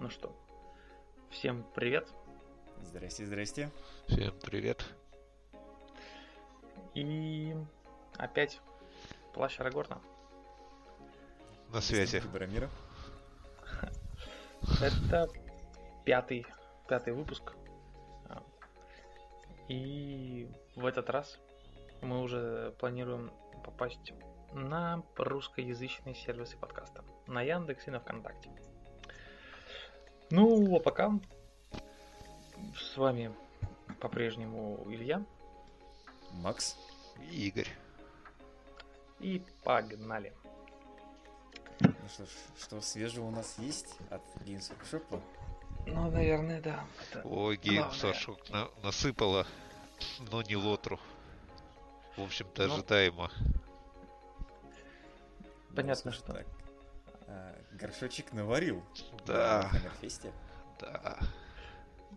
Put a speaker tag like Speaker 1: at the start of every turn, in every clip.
Speaker 1: Ну что, всем привет.
Speaker 2: Здрасте, здрасте.
Speaker 3: Всем привет.
Speaker 1: И опять плащ Арагорна.
Speaker 3: На связи.
Speaker 2: Барамира.
Speaker 1: Это пятый, пятый выпуск. И в этот раз мы уже планируем попасть на русскоязычные сервисы подкаста. На Яндекс и на ВКонтакте. Ну, а пока с вами по-прежнему Илья.
Speaker 2: Макс.
Speaker 3: И Игорь.
Speaker 1: И погнали.
Speaker 2: Ну что ж, что свежего у нас есть от Games Workshop?
Speaker 1: Ну, наверное, да. Это
Speaker 3: Ой,
Speaker 1: главное.
Speaker 3: геймсашок на, насыпала, но не лотру. В общем-то,
Speaker 1: Ну.
Speaker 3: ожидаемо.
Speaker 1: Понятно,
Speaker 2: Ну,
Speaker 1: что.
Speaker 2: Так. А, горшочек наварил.
Speaker 3: Да.
Speaker 2: На Хаммерфесте.
Speaker 3: Да.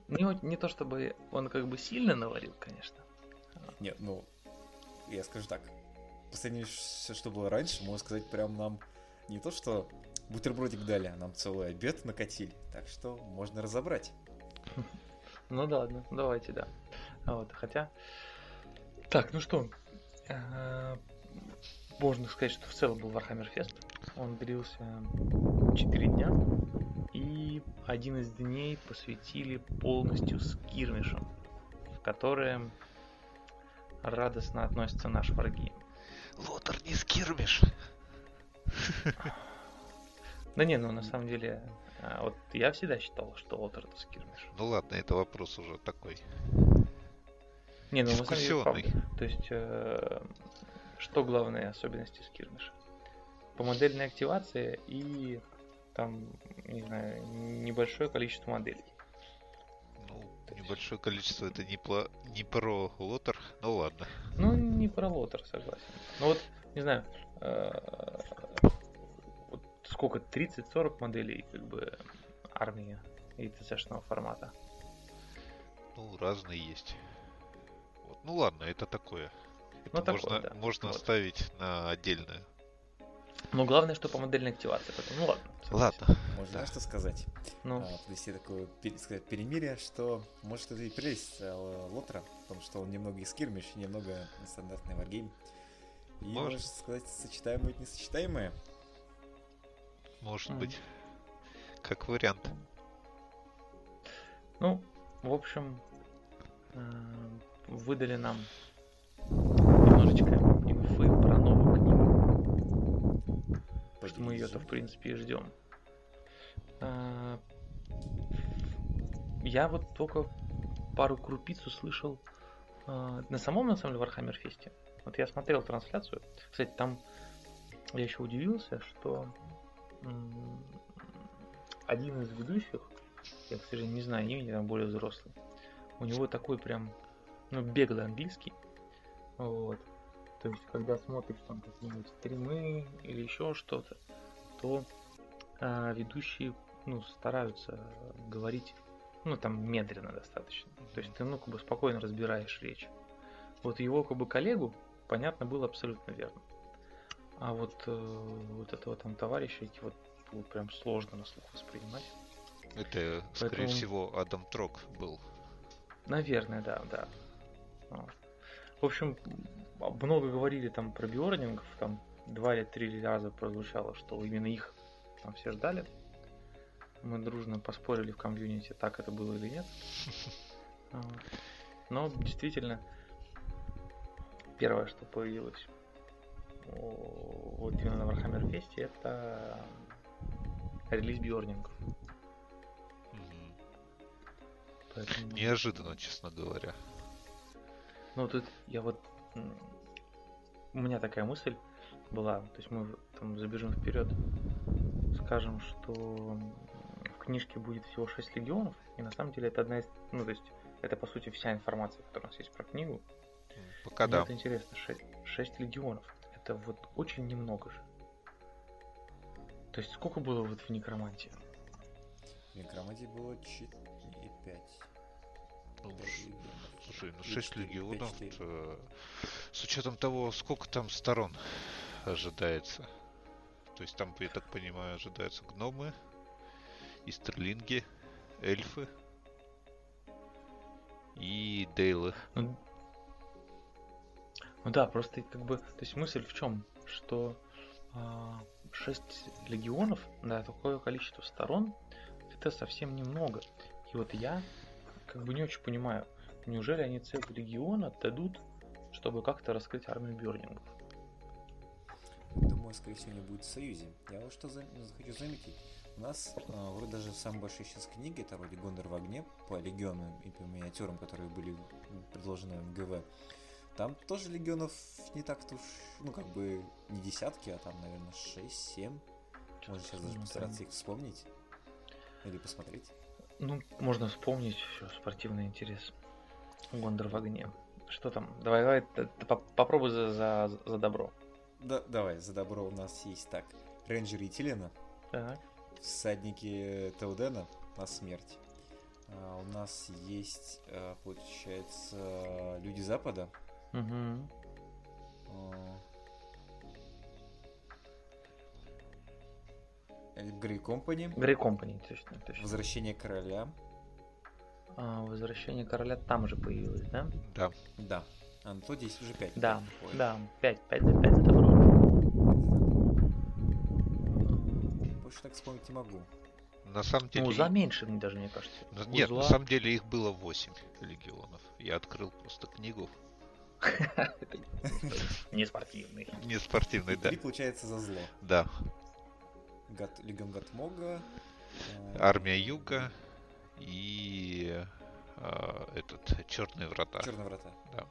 Speaker 1: Не, о- не то чтобы он как бы сильно наварил, конечно.
Speaker 2: Нет, ну, я скажу так. Последнее, ш- что было раньше, можно сказать, прям нам не то, что бутербродик дали, а нам целый обед накатили. Так что можно разобрать.
Speaker 1: Ну да, ладно, давайте, да. А Вот, хотя... Так, ну что, э, можно сказать, что в целом был Warhammer Fest. Он длился 4 дня, и один из дней посвятили полностью скирмишам, в которые радостно относятся наши враги.
Speaker 3: Лотер не скирмиш.
Speaker 1: Да не, ну на самом деле, а, вот я всегда считал, что Лотер это скирмиш.
Speaker 3: Ну ладно, это вопрос уже такой.
Speaker 1: Не, ну на самом деле, правда. То есть, э, что главные особенности скирмиша? По модельной активации и там, не знаю, небольшое количество моделей.
Speaker 3: Ну, небольшое количество это не, пла- не про лотер. Ну ладно.
Speaker 1: Ну, не про лотер, согласен. Ну вот, не знаю, э, вот сколько, 30-40 моделей, как бы, армии и ТЦшного формата.
Speaker 3: Ну, разные есть. Вот. Ну ладно, это такое. Это
Speaker 1: Ну, такое,
Speaker 3: можно,
Speaker 1: да.
Speaker 3: можно
Speaker 1: Вот.
Speaker 3: оставить на отдельное.
Speaker 1: Но главное, что по модельной активации. Поэтому, ну ладно.
Speaker 3: Ладно.
Speaker 2: Можно
Speaker 3: Да.
Speaker 2: что сказать?
Speaker 1: Ну,
Speaker 2: а, подвести такое сказать, перемирие, что может это и прелесть э, Лотера, потому что он немного и скирмиш, и немного стандартный варгейм. И,
Speaker 3: Может.
Speaker 2: можно сказать, сочетаемое и несочетаемое.
Speaker 3: Может
Speaker 1: Мгм.
Speaker 3: быть. Как вариант.
Speaker 1: Ну, в общем, э, выдали нам немножечко инфы про новую книгу, что мы ее-то, в принципе, и ждем. Э, Я вот только пару крупиц услышал э, на самом, на самом деле, Warhammer Фесте. Вот я смотрел трансляцию. Кстати, там я еще удивился, что м, один из ведущих, я, к сожалению, не знаю имени, там более взрослый. У него такой прям, ну, беглый английский. Вот. То есть, когда смотришь там какие-нибудь стримы или еще что-то, то а, ведущие, ну, стараются говорить, ну, там, медленно достаточно. То есть, ты, ну, как бы спокойно разбираешь речь. Вот его, как бы, коллегу, понятно, было абсолютно верно. А вот, э, вот этого там товарища, эти вот, было прям сложно на слух воспринимать.
Speaker 3: Это, скорее
Speaker 1: Поэтому-
Speaker 3: всего, Адам Трок был.
Speaker 1: Наверное, да, да. В общем, много говорили там про биорнингов, там два или три раза прозвучало, что именно их там все ждали. Мы дружно поспорили в комьюнити, так это было или нет. Но действительно, первое, что появилось вот именно на Warhammer Fest, это релиз биорнингов. Поэтому...
Speaker 3: Неожиданно, честно говоря.
Speaker 1: Ну, тут я вот... У меня такая мысль была, то есть мы там забежим вперед, скажем, что в книжке будет всего 6 легионов, и на самом деле это одна из... Ну, то есть это, по сути, вся информация, которая у нас есть про книгу.
Speaker 3: Пока
Speaker 1: Мне
Speaker 3: да.
Speaker 1: вот интересно, 6, легионов, это вот очень немного же. То есть сколько было вот в Некромантии?
Speaker 2: В Некромантии было 4 и 5.
Speaker 3: Ну, ш- Слушай, ну
Speaker 2: Или
Speaker 3: 6
Speaker 2: четыре,
Speaker 3: легионов, это, с учетом того, сколько там сторон ожидается. То есть там, я так понимаю, ожидаются гномы, Истерлинги, эльфы и дейлы.
Speaker 1: Ну, ну да, просто как бы, то есть мысль в чем, что а, 6 легионов на такое количество сторон это совсем немного. И вот я как бы не очень понимаю, неужели они целый легион отдадут, чтобы как-то раскрыть армию Бёрнингов?
Speaker 2: Думаю, скорее всего, не будет в Союзе. Я вот что за... хочу заметить. У нас э, вроде даже самые большие сейчас книги, это вроде Гондор в огне, по легионам и по миниатюрам, которые были предложены в МГВ. Там тоже легионов не так-то уж, ну как бы не десятки, а там, наверное, 6-7. Можно сейчас даже постараться их вспомнить. Или посмотреть.
Speaker 1: Ну, можно вспомнить все, спортивный интерес. Гондор в огне. Что там? Давай, давай, т- т- по- попробуй за, за, за добро.
Speaker 2: Да, давай, за добро у нас есть так. Рейнджеры Тилина,
Speaker 1: Так.
Speaker 2: всадники Теодена на смерть. А, у нас есть, а, получается, люди Запада.
Speaker 1: Угу.
Speaker 2: Грей Компани.
Speaker 1: Грей Компани, точно, точно.
Speaker 2: Возвращение короля.
Speaker 1: А, возвращение короля там же появилось, да?
Speaker 3: Да.
Speaker 2: Да. А, ну то здесь уже 5.
Speaker 1: Да, да, 5, 5 за 5 за добро.
Speaker 2: Больше так вспомнить не могу.
Speaker 3: На самом деле...
Speaker 1: Ну, узла меньше, мне даже, мне кажется.
Speaker 3: Ну, Нет, на
Speaker 1: Узла-
Speaker 3: самом деле их было 8 легионов. Я открыл просто книгу.
Speaker 1: Это Не спортивный.
Speaker 3: Не спортивный, да.
Speaker 2: Три получается за зло.
Speaker 3: Да.
Speaker 2: Легион Гатмога. э,
Speaker 3: Армия Юга и а, этот Черные врата.
Speaker 2: Черные врата.
Speaker 3: Да.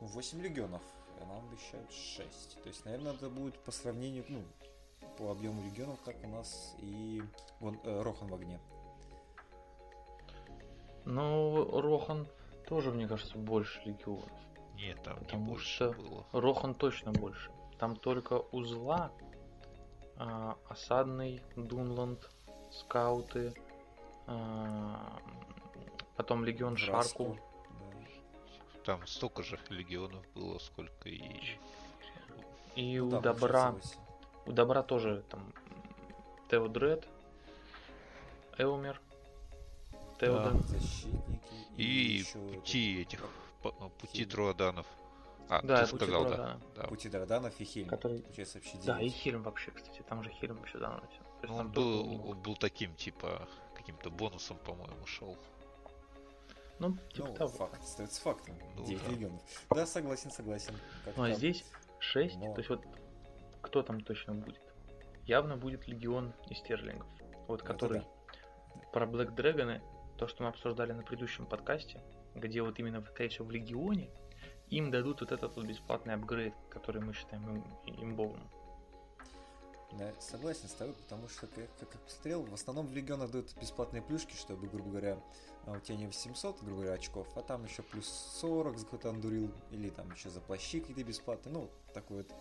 Speaker 2: 8 легионов, а нам обещают 6. То есть, наверное, это будет по сравнению, ну, по объему легионов, как у нас и вон, э, Рохан в огне.
Speaker 1: Ну, Рохан тоже, мне кажется, больше легионов.
Speaker 3: Нет, там не
Speaker 1: Потому
Speaker 3: больше
Speaker 1: что-
Speaker 3: было.
Speaker 1: Рохан точно больше. Там только узла, а, осадный, Дунланд, скауты, потом легион Шарку.
Speaker 2: Да.
Speaker 3: Там столько же легионов было, сколько и...
Speaker 1: И
Speaker 2: Ну
Speaker 1: у
Speaker 2: да,
Speaker 1: добра, у добра тоже там Теодред, Эумер, Теоден.
Speaker 2: Защитники.
Speaker 3: И пути этих... по- Пути
Speaker 2: Хельм.
Speaker 3: Друаданов. А,
Speaker 1: Да,
Speaker 3: ты
Speaker 1: Пути
Speaker 3: сказал, да. Да.
Speaker 2: Пути Драданов и Хельм.
Speaker 1: Который-
Speaker 2: Получается вообще
Speaker 1: Да, и. Хельм вообще, кстати, там же Хельм. То есть
Speaker 3: Ну, Он был, он был таким, типа, каким-то бонусом, по-моему, шел.
Speaker 1: Ну, типа
Speaker 2: Ну,
Speaker 1: того.
Speaker 2: факт, остается фактом.
Speaker 3: Ну
Speaker 2: 9
Speaker 3: да.
Speaker 2: легионов. Да, согласен, согласен. Как
Speaker 1: Ну, а
Speaker 2: там?
Speaker 1: здесь 6,
Speaker 2: Но-
Speaker 1: то есть вот кто там точно будет? Явно будет легион из стерлингов. Вот который про Блэк Дрэгоны, то, что мы обсуждали на предыдущем подкасте, где вот именно, скорее всего, в легионе им дадут вот этот вот бесплатный апгрейд, который мы считаем им- имбовым.
Speaker 2: Да, согласен с тобой, потому что, как, как я посмотрел, в основном в легионах дают бесплатные плюшки, чтобы, грубо говоря, а, у тебя не 800, грубо говоря, очков, а там еще плюс 40 за какой-то андурил, или там еще за плащи какие-то бесплатные, ну, такой вот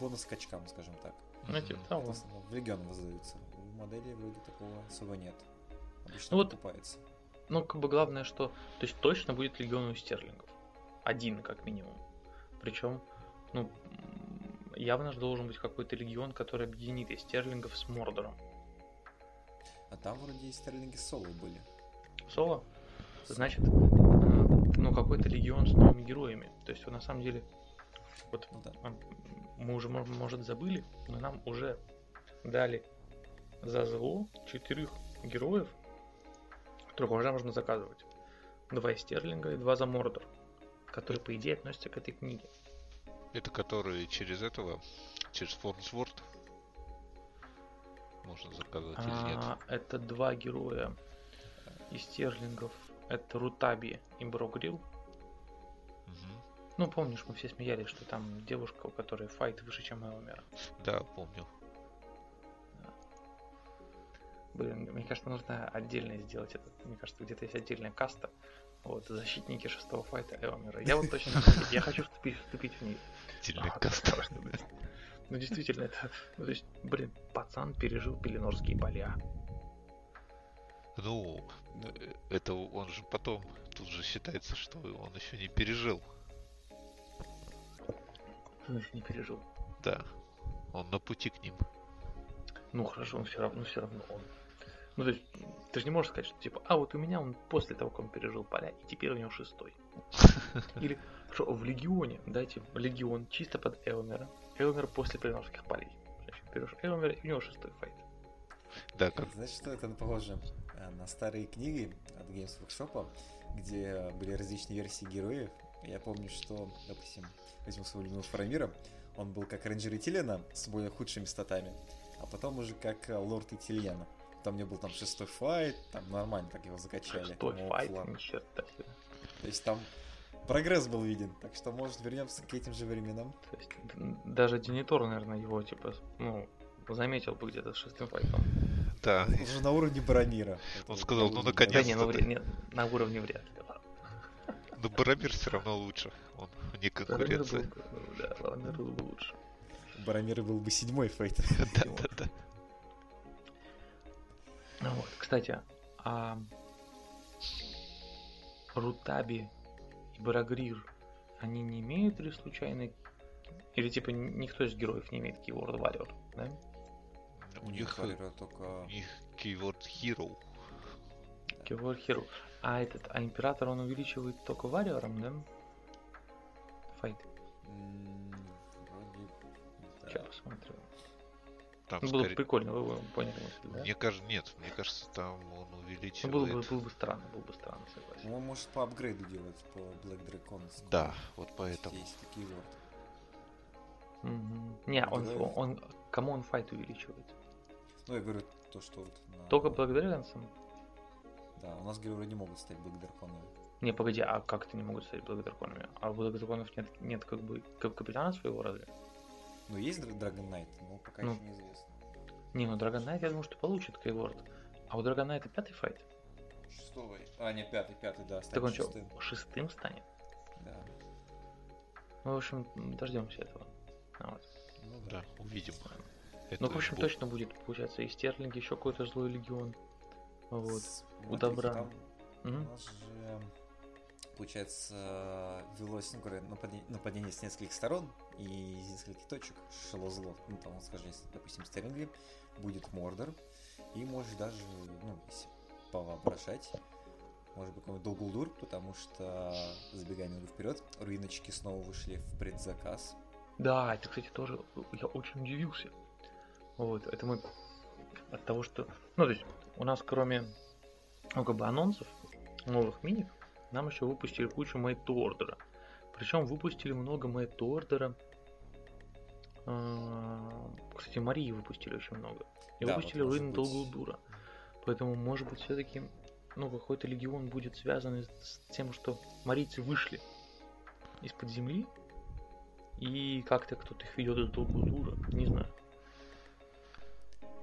Speaker 2: бонус к очкам, скажем так.
Speaker 1: Ну, типа
Speaker 3: Мгм.
Speaker 2: Это
Speaker 1: того.
Speaker 2: в легионах воздаются. У модели вроде такого особо нет. Обычно
Speaker 1: Ну вот-
Speaker 2: покупается.
Speaker 1: Ну, как бы главное, что... То есть точно будет легион у стерлингов. Один, как минимум. Причем, ну, явно же должен быть какой-то легион, который объединит и стерлингов с Мордором.
Speaker 2: А там вроде и стерлинги соло были.
Speaker 1: Соло? Значит, э, ну, какой-то легион с новыми героями. То есть, на самом деле, вот
Speaker 2: да.
Speaker 1: мы уже, мо- может, забыли, но нам уже дали за зло четырех героев, которых уже можно заказывать. Два из Стерлинга и два за Мордор, которые, по идее, относятся к этой книге.
Speaker 3: Это которые через этого, через Форнсворд можно заказывать или нет?
Speaker 1: А, это два героя из Стерлингов. Это Рутаби и Брогрил.
Speaker 3: Мгм.
Speaker 1: Ну, помнишь, мы все смеялись, что там девушка, у которой файт выше, чем Эомера.
Speaker 3: Да, помню.
Speaker 1: Блин, мне кажется, нужно отдельно сделать это. Мне кажется, где-то есть отдельная каста. Вот, защитники шестого файта Эомера. Я вот точно я хочу вступить, вступить в нее.
Speaker 3: Отдельный
Speaker 1: А,
Speaker 3: каст.
Speaker 1: страшно, блин. Ну, действительно, это... Ну, то есть, блин, пацан пережил Пеленорские поля.
Speaker 3: Ну, это он же потом, тут же считается, что он еще не пережил.
Speaker 1: Он еще не пережил.
Speaker 3: Да. Он на пути к ним.
Speaker 1: Ну, хорошо, он все равно, ну, все равно он. Ну, то есть, ты же не можешь сказать, что типа, а вот у меня он после того, как он пережил поля, и теперь у него шестой. Или что в Легионе, дайте Легион чисто под Элмера. Элмер после Приморских полей. Значит, берешь Элмера, и у него шестой файт.
Speaker 3: Да, как...
Speaker 2: Знаешь, что это похоже э, на старые книги от Games Workshop, где были различные версии героев. Я помню, что, допустим, возьму своего любимого Фарамира, он был как рейнджер Итилена с более худшими статами, а потом уже как э, лорд Итильена. Там мне был там шестой файт, там нормально так его закачали.
Speaker 1: Шестой файт, ни черта себе.
Speaker 2: То есть там прогресс был виден, так что, может, вернемся к этим же временам.
Speaker 1: То есть, даже Денитор, наверное, его, типа, ну, заметил бы где-то с шестым файтом.
Speaker 3: Да,
Speaker 2: Он уже на уровне Барамира.
Speaker 3: Он сказал, ну,
Speaker 2: уровне
Speaker 1: Да
Speaker 3: наконец-то
Speaker 1: не, ну, вре- нет, на уровне вряд ли.
Speaker 3: но Барамир все равно лучше. Он не
Speaker 1: был,
Speaker 3: конкуренция.
Speaker 1: бы- ну, да, Владимир был бы лучше.
Speaker 2: Барамира был бы седьмой файт.
Speaker 3: Да-да-да.
Speaker 1: Ну вот, кстати, а Рутаби и Барагрир, они не имеют ли случайно... Или типа никто из героев не имеет Keyword Warrior, да?
Speaker 3: У них,
Speaker 2: только...
Speaker 3: у них keyword hero.
Speaker 1: Keyword Hero. А этот, а Император он увеличивает только варьером, да? Файт.
Speaker 2: м, Вроде... да.
Speaker 1: Сейчас посмотрю.
Speaker 3: Там
Speaker 1: Ну, было бы
Speaker 3: скорее...
Speaker 1: прикольно, вы поняли мысль, да?
Speaker 3: Мне кажется, нет, мне кажется, там он
Speaker 1: Ну,
Speaker 3: увеличивает...
Speaker 1: было бы, было бы странно, было бы странно, согласен.
Speaker 2: Ну, Он может по апгрейду делать, по Black Dragon.
Speaker 3: Да, вот поэтому.
Speaker 2: Есть такие вот.
Speaker 1: Мгм. Не, он,
Speaker 2: Героев.
Speaker 1: он, кому он файт увеличивает?
Speaker 2: Ну, я говорю, то, что вот на-
Speaker 1: Только благодаря Лансам?
Speaker 2: Да, у нас герои не могут стать Black Dragon.
Speaker 1: Не, погоди, а как это не могут стать благодарконами? А у благодарконов нет, нет как бы как капитана своего разве?
Speaker 2: Ну, есть Dragon Knight, но пока
Speaker 1: Ну.
Speaker 2: еще неизвестно.
Speaker 1: Не, ну Dragon Knight, я думаю, что получит Кейворд. А у Dragon Knight пятый файт?
Speaker 2: Шестого. А, не, пятый, пятый, да,
Speaker 1: Так он что,
Speaker 2: шестым.
Speaker 1: шестым станет?
Speaker 2: Да.
Speaker 1: Ну, в общем, дождемся этого. А вот.
Speaker 2: Ну,
Speaker 3: Да, увидим.
Speaker 1: Ну, в общем,
Speaker 3: бу-
Speaker 1: точно будет, получается, и Стерлинг, еще какой-то злой легион. Вот.
Speaker 2: Смотрите,
Speaker 1: добра.
Speaker 2: там
Speaker 1: Мгм.
Speaker 2: У нас же, получается, велось ну, нападение, нападение с нескольких сторон и из нескольких точек шло зло. Ну, там, скажем, если, допустим, Стерлинги, будет Мордор, и можешь даже, ну, если повоображать, может быть, какой-нибудь Долгулдур, потому что, забегая немного вперед, руиночки снова вышли в предзаказ.
Speaker 1: Да, это, кстати, тоже я очень удивился. Вот, это мы от того, что... Ну, то есть, у нас кроме, ну, как бы анонсов новых миник, нам еще выпустили кучу Made to Order. Причем выпустили много Made to Order. А, Кстати, Марии выпустили очень много. И
Speaker 2: Да,
Speaker 1: выпустили
Speaker 2: вот.
Speaker 1: Долгулдура. Поэтому, может быть, все-таки ну, какой-то легион будет связан с тем, что марийцы вышли из-под земли, и как-то кто-то их ведет из Долгулдура. Не знаю.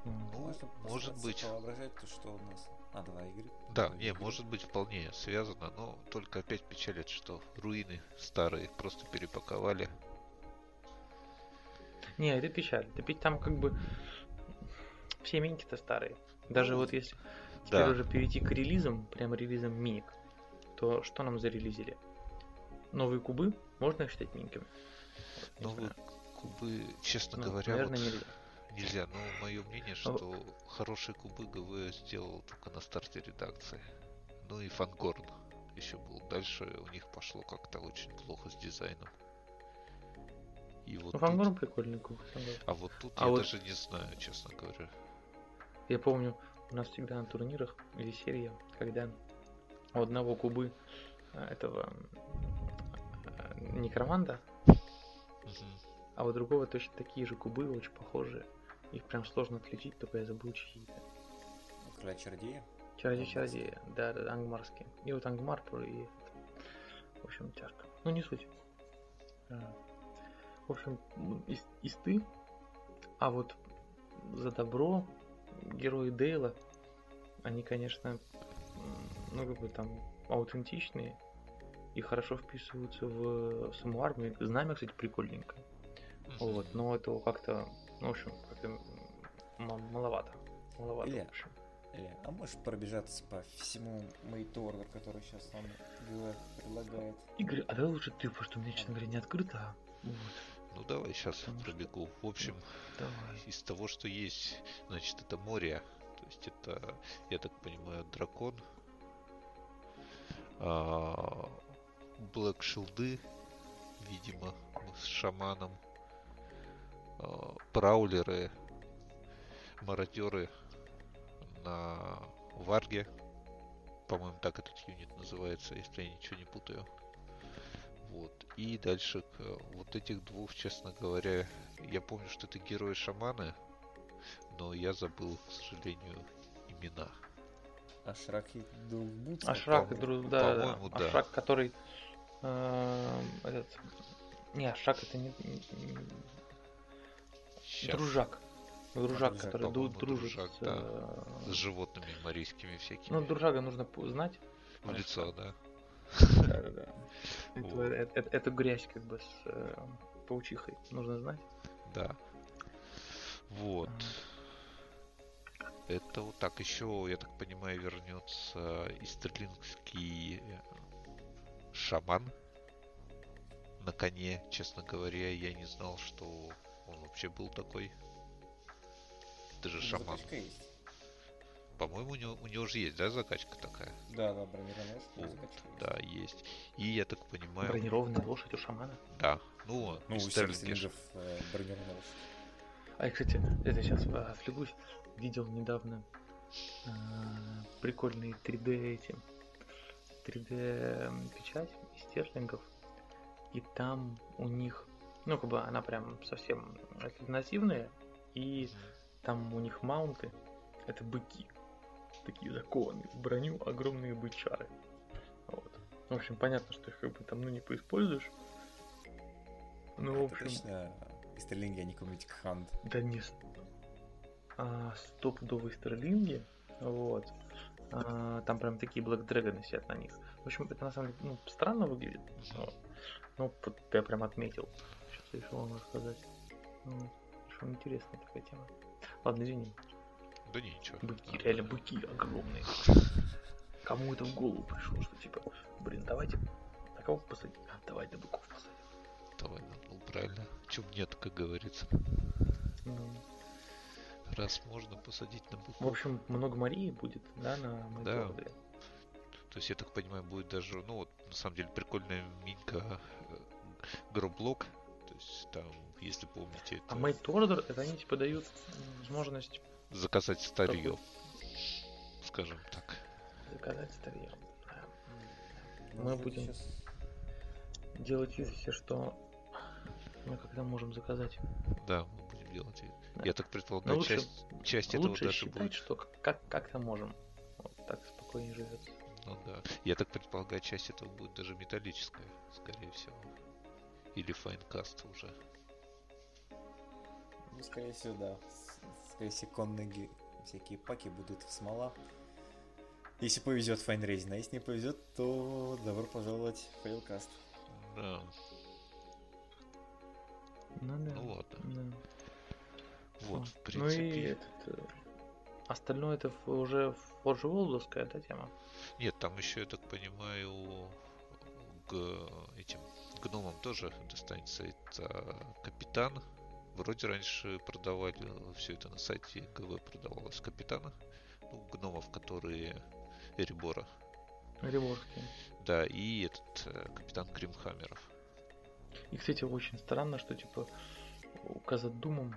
Speaker 3: Ну,
Speaker 2: Можно
Speaker 3: может быть.
Speaker 2: Повоображать то, что у нас... А, давай, Игорь.
Speaker 3: Да,
Speaker 2: Давай,
Speaker 3: не,
Speaker 2: Игорь.
Speaker 3: может быть вполне связано, но только опять печалит, что руины старые просто перепаковали.
Speaker 1: Не, это печаль. Это ведь там как бы все миники-то старые. Даже вот если теперь
Speaker 3: Да.
Speaker 1: уже перейти к релизам, прям релизам миник, то что нам зарелизили? Новые кубы можно их считать миниками? Вот,
Speaker 3: Новые
Speaker 1: знаю.
Speaker 3: кубы, честно
Speaker 1: Ну,
Speaker 3: говоря,
Speaker 1: наверное,
Speaker 3: вот
Speaker 1: нельзя.
Speaker 3: Нельзя. Но мое мнение,
Speaker 1: Ну,
Speaker 3: что хорошие кубы ГВ сделал только на старте редакции. Ну и Фангорн еще был. Дальше у них пошло как-то очень плохо с дизайном. И вот
Speaker 1: Ну,
Speaker 3: тут-
Speaker 1: Фангорн прикольный куб.
Speaker 3: А вот тут
Speaker 1: А
Speaker 3: я
Speaker 1: вот-
Speaker 3: даже не знаю, честно говоря.
Speaker 1: Я помню, у нас всегда на турнирах веселье, когда у одного кубы а, этого а, некроманта,
Speaker 3: Мгм.
Speaker 1: а у другого точно такие же кубы, очень похожие. Их прям сложно отличить, только я забыл чьи-то.
Speaker 2: Короля Чародея.
Speaker 1: Чародей, чародей, да, да, да, ангмарский. И вот ангмар и. В общем, тяжко. Ну, не суть. А. В общем, м, ис- исты. А вот за добро герои Дейла, они, конечно, ну, как бы там аутентичные и хорошо вписываются в саму армию. Знамя, кстати, прикольненько. Вот, но этого как-то, ну, в общем, как-то маловато. Маловато,
Speaker 2: Илья.
Speaker 1: в общем.
Speaker 2: Или, а можешь пробежаться по всему Мейтордер, который сейчас нам предлагает?
Speaker 1: Игорь, а давай лучше ты, потому что у меня, честно говоря, не открыто. Вот,
Speaker 3: Ну давай сейчас
Speaker 1: Потому что-
Speaker 3: пробегу. В общем,
Speaker 1: давай.
Speaker 3: из того, что есть, значит, это море. То есть это, я так понимаю, дракон, а, Блэк Шилды, видимо, с шаманом, а, праулеры, мародеры на Варге, по-моему, так этот юнит называется, если я ничего не путаю. Вот. И дальше к вот этих двух, честно говоря, я помню, что это герои-шаманы, но я забыл, к сожалению, имена.
Speaker 2: Ашрак и Друбут.
Speaker 1: Ашрак и Дру... Да, да, да. Ашрак, который... эм, этот... Не, Ашрак это не... не-
Speaker 3: Щас.
Speaker 1: Дружак. Дружак,
Speaker 2: Дружак,
Speaker 1: который ду- дружит
Speaker 3: дружак,
Speaker 1: с...
Speaker 3: да.
Speaker 1: э,
Speaker 3: С животными марийскими всякими.
Speaker 1: Ну, дружага нужно знать.
Speaker 3: в лицо, да.
Speaker 1: Да, да, да. Эту грязь как бы с э, паучихой нужно знать.
Speaker 3: Да. Вот. Это вот так. Еще, я так понимаю, вернется истерлингский э, шаман на коне. Честно говоря, я не знал, что он вообще был такой. Даже шаман.
Speaker 2: Закачка есть.
Speaker 3: По-моему, у него, у него же есть, да, закачка такая?
Speaker 2: Да, да, бронированная лошадь,
Speaker 3: Вот,
Speaker 2: закачка есть.
Speaker 3: Да, есть. И я так понимаю,
Speaker 1: Бронированная лошадь у шамана.
Speaker 3: да. Ну,
Speaker 2: Ну,
Speaker 3: ж-
Speaker 2: стерлингов э, бронированная лошадь.
Speaker 1: А я, кстати, это сейчас отвлекусь. Видел недавно э, прикольные 3D эти 3D печать из стерлингов. И там у них, ну, как бы она прям совсем альтернативная. И там у них маунты это быки. Такие закованные в броню, огромные бычары. Вот. В общем, понятно, что их как бы там ну не поиспользуешь. Ну, в общем,
Speaker 2: точно Истерлинги, а не какой-нибудь Ханд.
Speaker 1: да не а, стопудовые стерлинги. Вот. А, там прям такие Black Dragon сидят на них. В общем, это на самом деле ну, странно выглядит. Вот. Ну, вот я прям отметил. Сейчас решил вам рассказать. Вот. Что интересная такая тема. Ладно, извини.
Speaker 3: Да ничего.
Speaker 1: Быки, реально быки огромные. Кому это в голову пришло, что типа, блин, давайте на кого посадить? А, давайте быков посадим.
Speaker 3: Давай, ну правильно. Чем нет, как говорится.
Speaker 1: Ну,
Speaker 3: Раз можно посадить на быков.
Speaker 1: в общем, много Марии будет, да, на
Speaker 3: Да.
Speaker 1: Майкоде?
Speaker 3: То есть, я так понимаю, будет даже, ну вот, на самом деле, прикольная минька э, гроблок. Есть, там, если помните, это
Speaker 1: А Made to Order, это они типа дают возможность
Speaker 3: заказать старье. Скажем так.
Speaker 1: заказать старье.
Speaker 2: Ну,
Speaker 1: Мы будем-
Speaker 2: щас-
Speaker 1: Делать вид все, что мы когда можем заказать.
Speaker 3: Да, мы будем делать. и-
Speaker 1: Да.
Speaker 3: Я так предполагаю,
Speaker 1: лучше,
Speaker 3: часть, часть этого
Speaker 1: лучше
Speaker 3: даже
Speaker 1: считать,
Speaker 3: будет.
Speaker 1: что как как-то можем. Вот так спокойнее живется.
Speaker 3: Ну да. Я так предполагаю, часть этого будет даже металлическая, скорее всего. Или Finecast уже.
Speaker 2: Ну, скорее всего, да. Скорее всего, конные всякие паки будут в смола. Если повезет fine resin, а если не повезет, то добро пожаловать в Failcast.
Speaker 3: Да.
Speaker 1: Ну да.
Speaker 3: Ну ладно.
Speaker 1: да.
Speaker 3: Вот, в принципе.
Speaker 1: Ну и этот, э, остальное это уже Forge World'овская, да, тема?
Speaker 3: Нет, там еще, я так понимаю, г- этим гномам тоже достанется это капитан. Вроде раньше продавали все это на сайте ГВ продавалось капитана. Ну, гномов, которые Эребора.
Speaker 1: Реморские.
Speaker 3: Да, и этот э, капитан Кримхаммеров.
Speaker 1: И, кстати, очень странно, что типа у Казадумом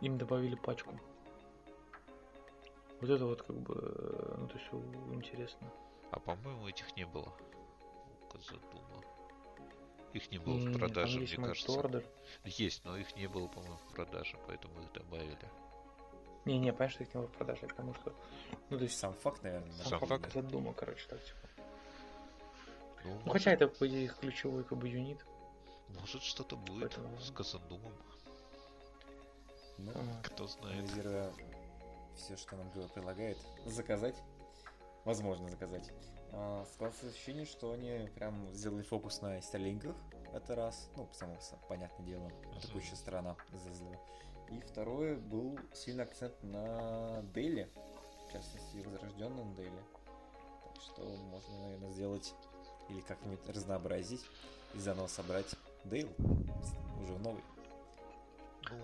Speaker 1: им добавили пачку. Вот это вот как бы, э, ну то есть интересно.
Speaker 3: А по-моему, этих не было. У Казадума. Их не было в продаже, мне кажется.
Speaker 1: Order.
Speaker 3: Есть, но их не было, по-моему, в продаже, поэтому их добавили.
Speaker 1: Не-не, понимаешь, что их не было в продаже, потому что, ну то есть
Speaker 2: Сам факт, наверное.
Speaker 1: сам,
Speaker 3: сам
Speaker 1: факт. Казадума, короче, так типа.
Speaker 3: Ну,
Speaker 1: Ну хотя это, по идее, их ключевой как бы юнит.
Speaker 3: Может что-то будет
Speaker 1: Поэтому-
Speaker 3: с Казандумом,
Speaker 2: Ну,
Speaker 3: кто знает.
Speaker 2: анализируя все, что нам ГВ предлагает, заказать, возможно заказать. А, складывается ощущение, что они прям сделали фокус на стерлингах, это раз, ну, само понятное дело, атакующая сторона Зезлова. И второе, был сильный акцент на Дейли, в частности, возрожденном Дейли. Так что можно, наверное, сделать или как-нибудь разнообразить и заново собрать Дейл, уже новый.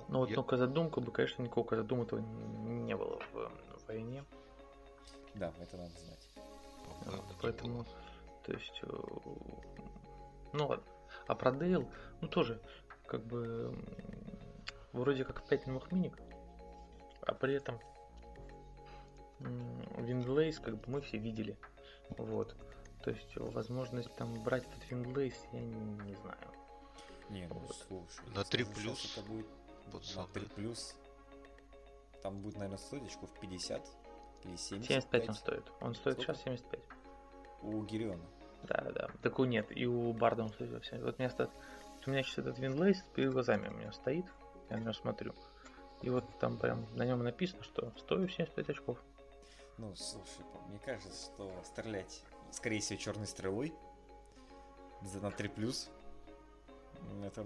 Speaker 1: Ну вот
Speaker 3: я-
Speaker 1: только задумка бы, конечно, никакого Казадума этого не было в, в войне.
Speaker 2: Да, это надо знать.
Speaker 1: Поэтому,
Speaker 3: было.
Speaker 1: то есть, э, ну ладно. А про Дейл, ну тоже, как бы, вроде как 5 новых миник, а при этом Виндлейс, как бы мы все видели. Вот. То есть возможность там брать этот Виндлейс, я не, не знаю.
Speaker 2: Не, ну
Speaker 1: Вот.
Speaker 2: слушай.
Speaker 3: На
Speaker 2: если
Speaker 3: 3
Speaker 2: сейчас
Speaker 3: плюс,
Speaker 2: Это будет
Speaker 3: пацаны.
Speaker 2: на 3 плюс. Там будет, наверное, стоить очков 50 или 75.
Speaker 1: 75 он стоит. Он стоит
Speaker 2: Сколько?
Speaker 1: сейчас 75.
Speaker 2: У Гириона.
Speaker 1: Да, да. Такого нет. И у Барда он стоит вообще. Вот вместо... Вот у меня сейчас этот Винлейс перед глазами у меня стоит. Я на него смотрю. И вот там прям на нем написано, что стою 75 очков.
Speaker 2: Ну, слушай, мне кажется, что стрелять, скорее всего, черной стрелой за на 3 плюс. Это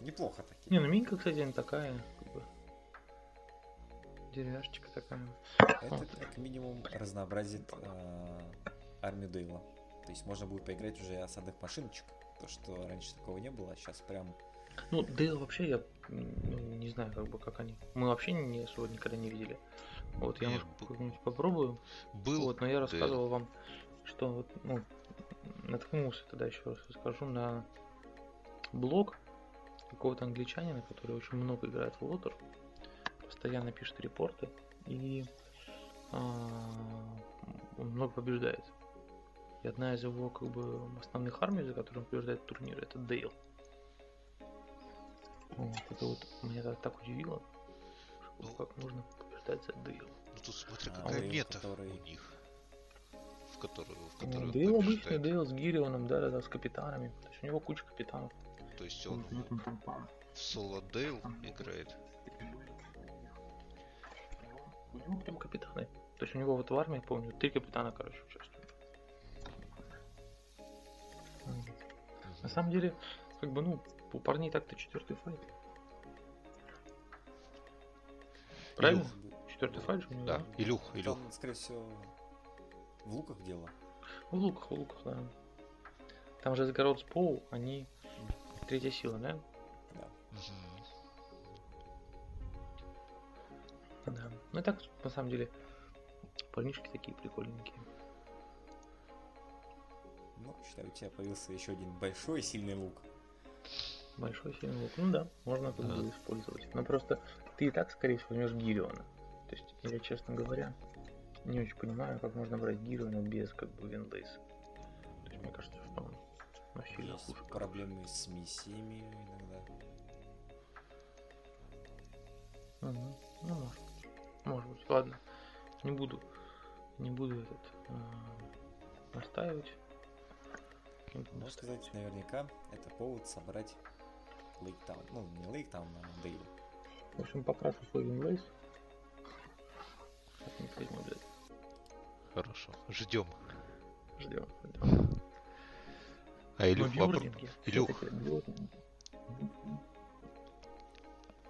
Speaker 2: неплохо таки.
Speaker 1: Не, ну минька, кстати, не такая, как бы. Деревяшечка такая.
Speaker 2: Это как минимум разнообразит э, армию Дейла. То есть можно будет поиграть уже осадных машиночек. То, что раньше такого не было, а сейчас прям...
Speaker 1: Ну, Дейл вообще я ну, не знаю, как бы как они. Мы вообще не особо никогда не видели. Вот я может
Speaker 3: б-
Speaker 1: как-нибудь попробую.
Speaker 3: Был
Speaker 1: Вот, но я
Speaker 3: Дейл.
Speaker 1: рассказывал вам, что вот, ну, наткнулся тогда еще раз расскажу на блог какого-то англичанина, который очень много играет в Лотер, постоянно пишет репорты и а, он много побеждает. И одна из его как бы основных армий, за которую он побеждает турнир, это Дейл. Вот, это вот меня так, так удивило, что
Speaker 3: Ну.
Speaker 1: как можно побеждать за Дейл.
Speaker 3: Ну тут смотри,
Speaker 2: А,
Speaker 3: какая
Speaker 2: Дейл,
Speaker 3: мета
Speaker 2: который-
Speaker 3: у них. В которую, в
Speaker 1: Ну,
Speaker 3: которую
Speaker 1: Дейл обычный. Дейл с Гирионом, да, да, да, с капитанами. То есть у него куча капитанов.
Speaker 3: То есть он в соло Дейл играет.
Speaker 1: У него прям капитаны. То есть у него вот в армии, помню, три капитана, короче, участвуют. На самом деле, как бы, ну, у парней так-то четвертый файт. Правильно?
Speaker 3: Илюх.
Speaker 1: Четвертый файт же у него,
Speaker 3: Да? Илюх, Илюх.
Speaker 2: Там, скорее всего, в луках дело.
Speaker 1: В луках, в луках, да. Там же Сгород с Поу, они третья сила, да?
Speaker 2: Да.
Speaker 1: Да. Ну и так, на самом деле, парнишки такие прикольненькие.
Speaker 2: Ну, считаю, у тебя появился еще один большой сильный лук.
Speaker 1: Большой сильный лук. Ну да, можно как
Speaker 3: Да.
Speaker 1: использовать. Но просто ты и так, скорее всего, возьмешь Гириона. То есть, я, честно говоря, не очень понимаю, как можно брать Гириона без как бы Винлейса. То есть, мне кажется, что он ну, сильно
Speaker 2: Есть
Speaker 1: хуже.
Speaker 2: проблемы с миссиями иногда.
Speaker 1: Мгм. Ну, может быть. Может быть. Ладно. Не буду. Не буду этот э, настаивать. Буду
Speaker 2: Можно сказать, наверняка, это повод собрать Лейктаун. Ну, не Лейктаун, а Дейл.
Speaker 1: В общем, покрашу свой Винлейс.
Speaker 3: Хорошо. Ждем.
Speaker 1: Ждем.
Speaker 3: А Илюх,
Speaker 1: Но
Speaker 3: вопро-
Speaker 1: Бьорнинги
Speaker 3: Илюх.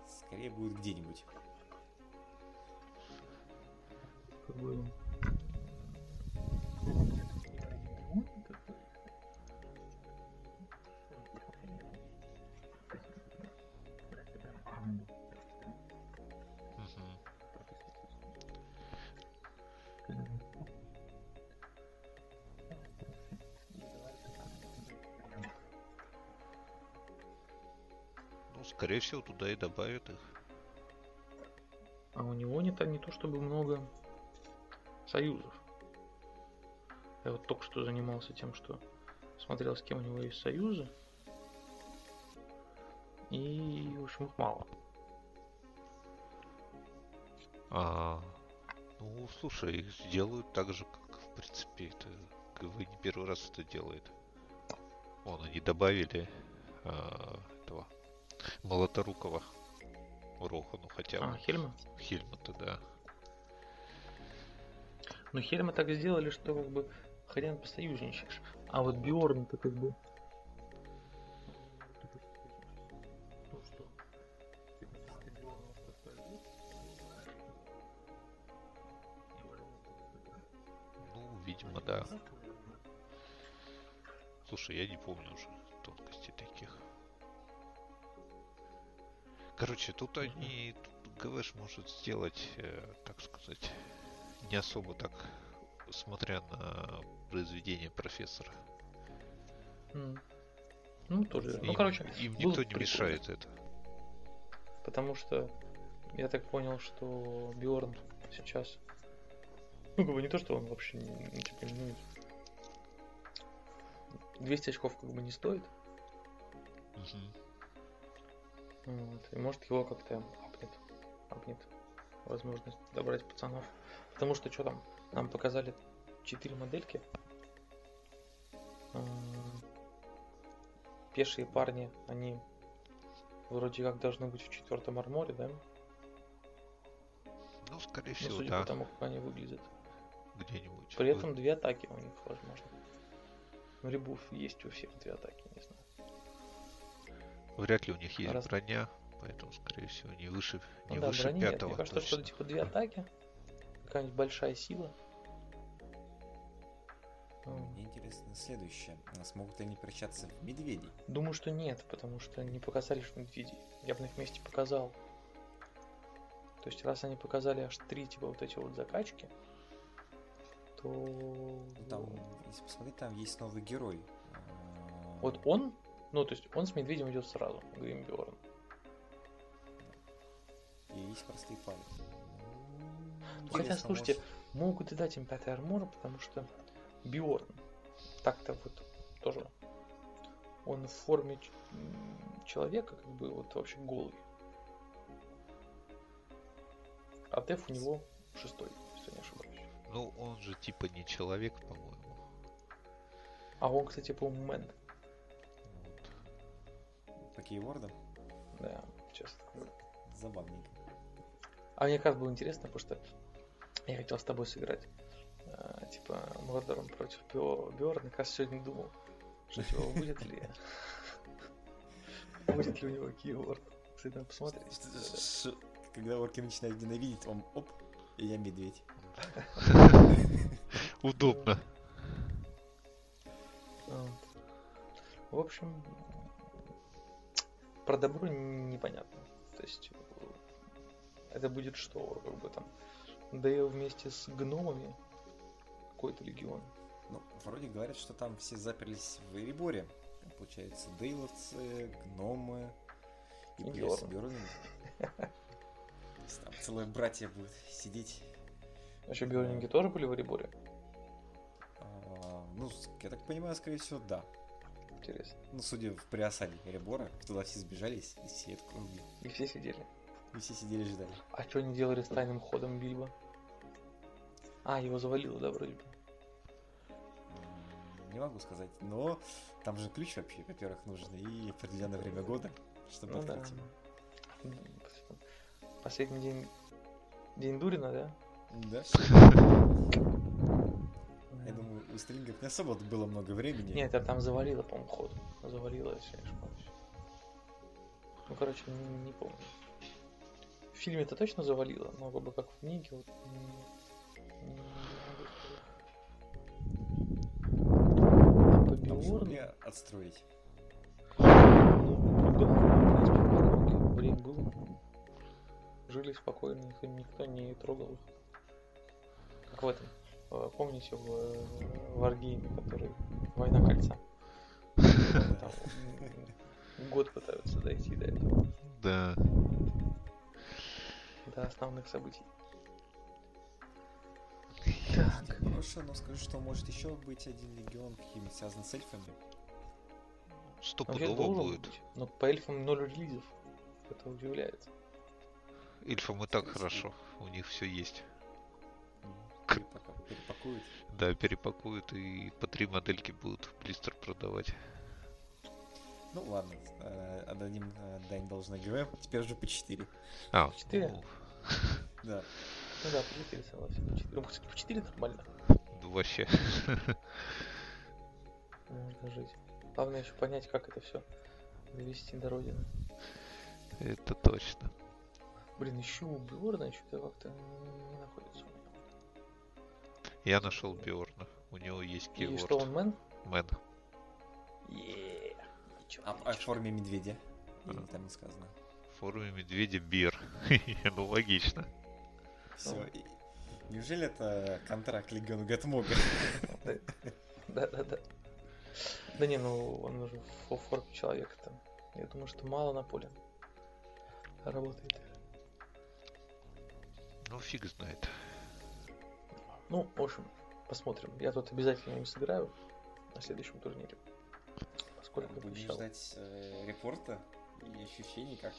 Speaker 2: Скорее будет где-нибудь.
Speaker 1: как
Speaker 3: скорее всего, туда и добавят их.
Speaker 1: А у него не, то- не то чтобы много союзов. Я вот только что занимался тем, что смотрел, с кем у него есть союзы. И, в общем, их мало.
Speaker 3: А, ну, слушай, их сделают так же, как, в принципе, это КВ не первый раз это делает. Вон, они добавили а, Молоторукова Рохану хотя бы.
Speaker 1: А, Хельма?
Speaker 3: Хельмута, да.
Speaker 1: Ну, Хельма так сделали, что как бы хрен посоюзничаешь. А вот Биорн это как бы...
Speaker 3: может сделать, э, так сказать, не особо так, смотря на произведение профессора.
Speaker 1: М. Ну, тоже. Ну,
Speaker 3: Им-
Speaker 1: короче,
Speaker 3: им никто не
Speaker 1: прикольно.
Speaker 3: мешает это.
Speaker 1: Потому что я так понял, что Биорн сейчас. Ну, как бы не то, что он вообще не, ну, типа, ну, 200 очков как бы не стоит.
Speaker 3: Мгм.
Speaker 1: Вот, и может его как-то Апнет возможность добрать пацанов. Потому что что там? Нам показали 4 модельки. Пешие парни, они вроде как должны быть в четвертом арморе, да?
Speaker 3: Ну, скорее
Speaker 1: Ну,
Speaker 3: всего,
Speaker 1: судя
Speaker 3: да,
Speaker 1: по тому, как они выглядят.
Speaker 3: где-нибудь.
Speaker 1: При этом две атаки у них, возможно. Ну, ребуф есть у всех две атаки, не знаю.
Speaker 3: Вряд ли у них есть
Speaker 1: Раз-
Speaker 3: броня, поэтому, скорее всего, не выше,
Speaker 1: Ну
Speaker 3: не
Speaker 1: да,
Speaker 3: выше
Speaker 1: брони нет.
Speaker 3: пятого.
Speaker 1: Мне кажется, что типа две атаки, какая-нибудь большая сила. Ну,
Speaker 2: Мне интересно следующее. Смогут ли они превращаться в медведей?
Speaker 1: Думаю, что нет, потому что не показали, что медведи. Я бы на их месте показал. То есть, раз они показали аж три, типа, вот эти вот закачки, то...
Speaker 2: Ну, там, если посмотреть, там есть новый герой.
Speaker 1: Вот он, ну, то есть, он с медведем идет сразу, Гримберн.
Speaker 2: И есть простые парни. Ну,
Speaker 1: хотя,
Speaker 2: интересно,
Speaker 1: слушайте,
Speaker 2: может-
Speaker 1: Могут и дать им пятый армор, потому что Биорн так-то вот тоже он в форме человека, как бы вот вообще голый. А Деф у него шестой, если не ошибаюсь.
Speaker 3: Ну, он же типа не человек, по-моему.
Speaker 1: А он, кстати, по-моему, мэн.
Speaker 3: Вот.
Speaker 2: По кейвордам
Speaker 1: Да, честно
Speaker 2: забавненько.
Speaker 1: А мне как раз было интересно, потому что я хотел с тобой сыграть. а, типа Мордором против Биорна. Как раз сегодня думал, что типа будет ли будет ли у него кейворд. Кстати, надо посмотреть.
Speaker 2: Когда орки начинают ненавидеть, он оп, и я медведь.
Speaker 3: Удобно.
Speaker 1: В общем, про добро непонятно. То есть это будет что, как бы там Дейл вместе с гномами какой-то легион.
Speaker 2: Ну, вроде говорят, что там все заперлись в Эреборе. Получается, дейловцы, гномы и есть Там целое братья будет сидеть.
Speaker 1: Еще Бёрнинги тоже были в Эреборе?
Speaker 2: А, Ну, я так понимаю, скорее всего, да.
Speaker 1: Интересно.
Speaker 2: Ну, судя в при осаде Эребора, туда все сбежались, и все это круги.
Speaker 1: И все сидели.
Speaker 2: И все сидели ждали.
Speaker 1: А что они делали с тайным ходом Бильбо? А, его завалило, да, вроде бы.
Speaker 2: Не могу сказать, но там же ключ вообще, во-первых, нужен и определенное время года, чтобы
Speaker 1: Ну да.
Speaker 2: открыть его.
Speaker 1: М, Последний день... День Дурина, да?
Speaker 2: Да. Я думаю, у стрингов не особо было много времени.
Speaker 1: Нет, это там завалило, по-моему, ход. Завалило, если я не ошибаюсь. Ну, короче, не, не помню. В фильме это точно завалило, но как бы как в книге, вот, не, не могу сказать. По
Speaker 2: Там же
Speaker 1: Биорну-
Speaker 2: могли отстроить.
Speaker 1: Ну, да, в принципе, вполне время было. Жили спокойно, их никто не трогал их. Как в этом. э, Помните в э, Wargame, который Война кольца? Там год пытаются дойти до этого,
Speaker 3: Да.
Speaker 1: До основных событий.
Speaker 2: Так. Хорошо, но скажу, что может еще быть один легион каким-нибудь связан с эльфами.
Speaker 3: Стопудово будет.
Speaker 1: быть. Но по эльфам ноль релизов. Это удивляет.
Speaker 3: Эльфам и так хорошо. У них все есть.
Speaker 2: Перепака- Перепакуют.
Speaker 3: Да, перепакуют и по три модельки будут в блистер продавать.
Speaker 2: Ну ладно, э, отдадим э, дань должной ГВ. Теперь уже по 4.
Speaker 3: А,
Speaker 1: Четыре?
Speaker 3: ну,
Speaker 2: Да.
Speaker 1: Ну да, по 4 согласен. По 4. Ну, кстати, по 4 нормально.
Speaker 3: ну, вообще.
Speaker 1: Можно жить. Главное еще понять, как это все довести до родины.
Speaker 3: Это точно.
Speaker 1: Блин, ищу у Биорна, что-то как-то не находится у меня.
Speaker 3: Я нашел Биорна. У него есть
Speaker 1: И
Speaker 3: кейворд.
Speaker 1: что он мэн?
Speaker 3: Мэн.
Speaker 1: Е, Ничего,
Speaker 2: А, а в
Speaker 1: ничего.
Speaker 2: форме медведя? Или
Speaker 3: А.
Speaker 2: там не сказано?
Speaker 3: В форме медведя бир. ну, логично.
Speaker 2: Все. Неужели это контракт Легиона Гатмога?
Speaker 1: Да, да, да. Да не, ну он уже в форме человека там. Я думаю, что мало на поле работает.
Speaker 3: Ну, фиг знает.
Speaker 1: Ну, в общем, посмотрим. Я тут обязательно им сыграю на следующем турнире.
Speaker 2: Поскольку Будем обещал. ждать э, репорта и ощущений, как...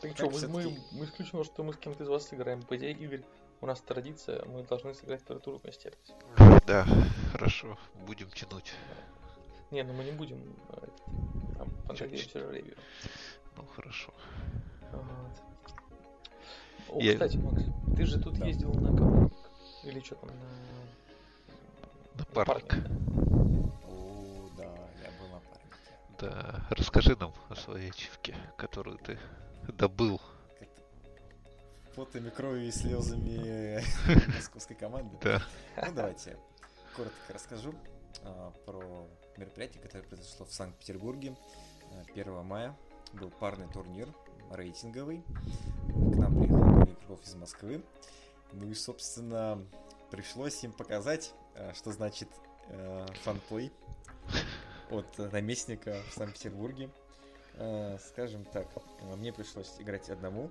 Speaker 1: Так что, мы, мы, мы исключено, что мы с кем-то из вас сыграем. По идее, Игорь, у нас традиция, мы должны сыграть второй тур вместе.
Speaker 3: Да, хорошо, будем тянуть.
Speaker 1: Не, ну мы не будем э, там, понадеемся ревью.
Speaker 3: Ну хорошо.
Speaker 1: Вот. О, Я... кстати, Макс, ты же тут да. ездил на командник. Или что там, на...
Speaker 3: Напарник.
Speaker 2: О, Да,
Speaker 3: расскажи нам о своей ачивке, которую ты добыл.
Speaker 2: Потами, кровью и слезами московской команды.
Speaker 3: Да.
Speaker 2: Ну, давайте коротко расскажу а, про мероприятие, которое произошло в Санкт-Петербурге 1 а, мая. Был парный турнир рейтинговый. К нам приехал игроков из Москвы. Ну и, собственно, пришлось им показать, э, что значит э, фанплей от наместника в Санкт-Петербурге. Э, скажем так, мне пришлось играть одному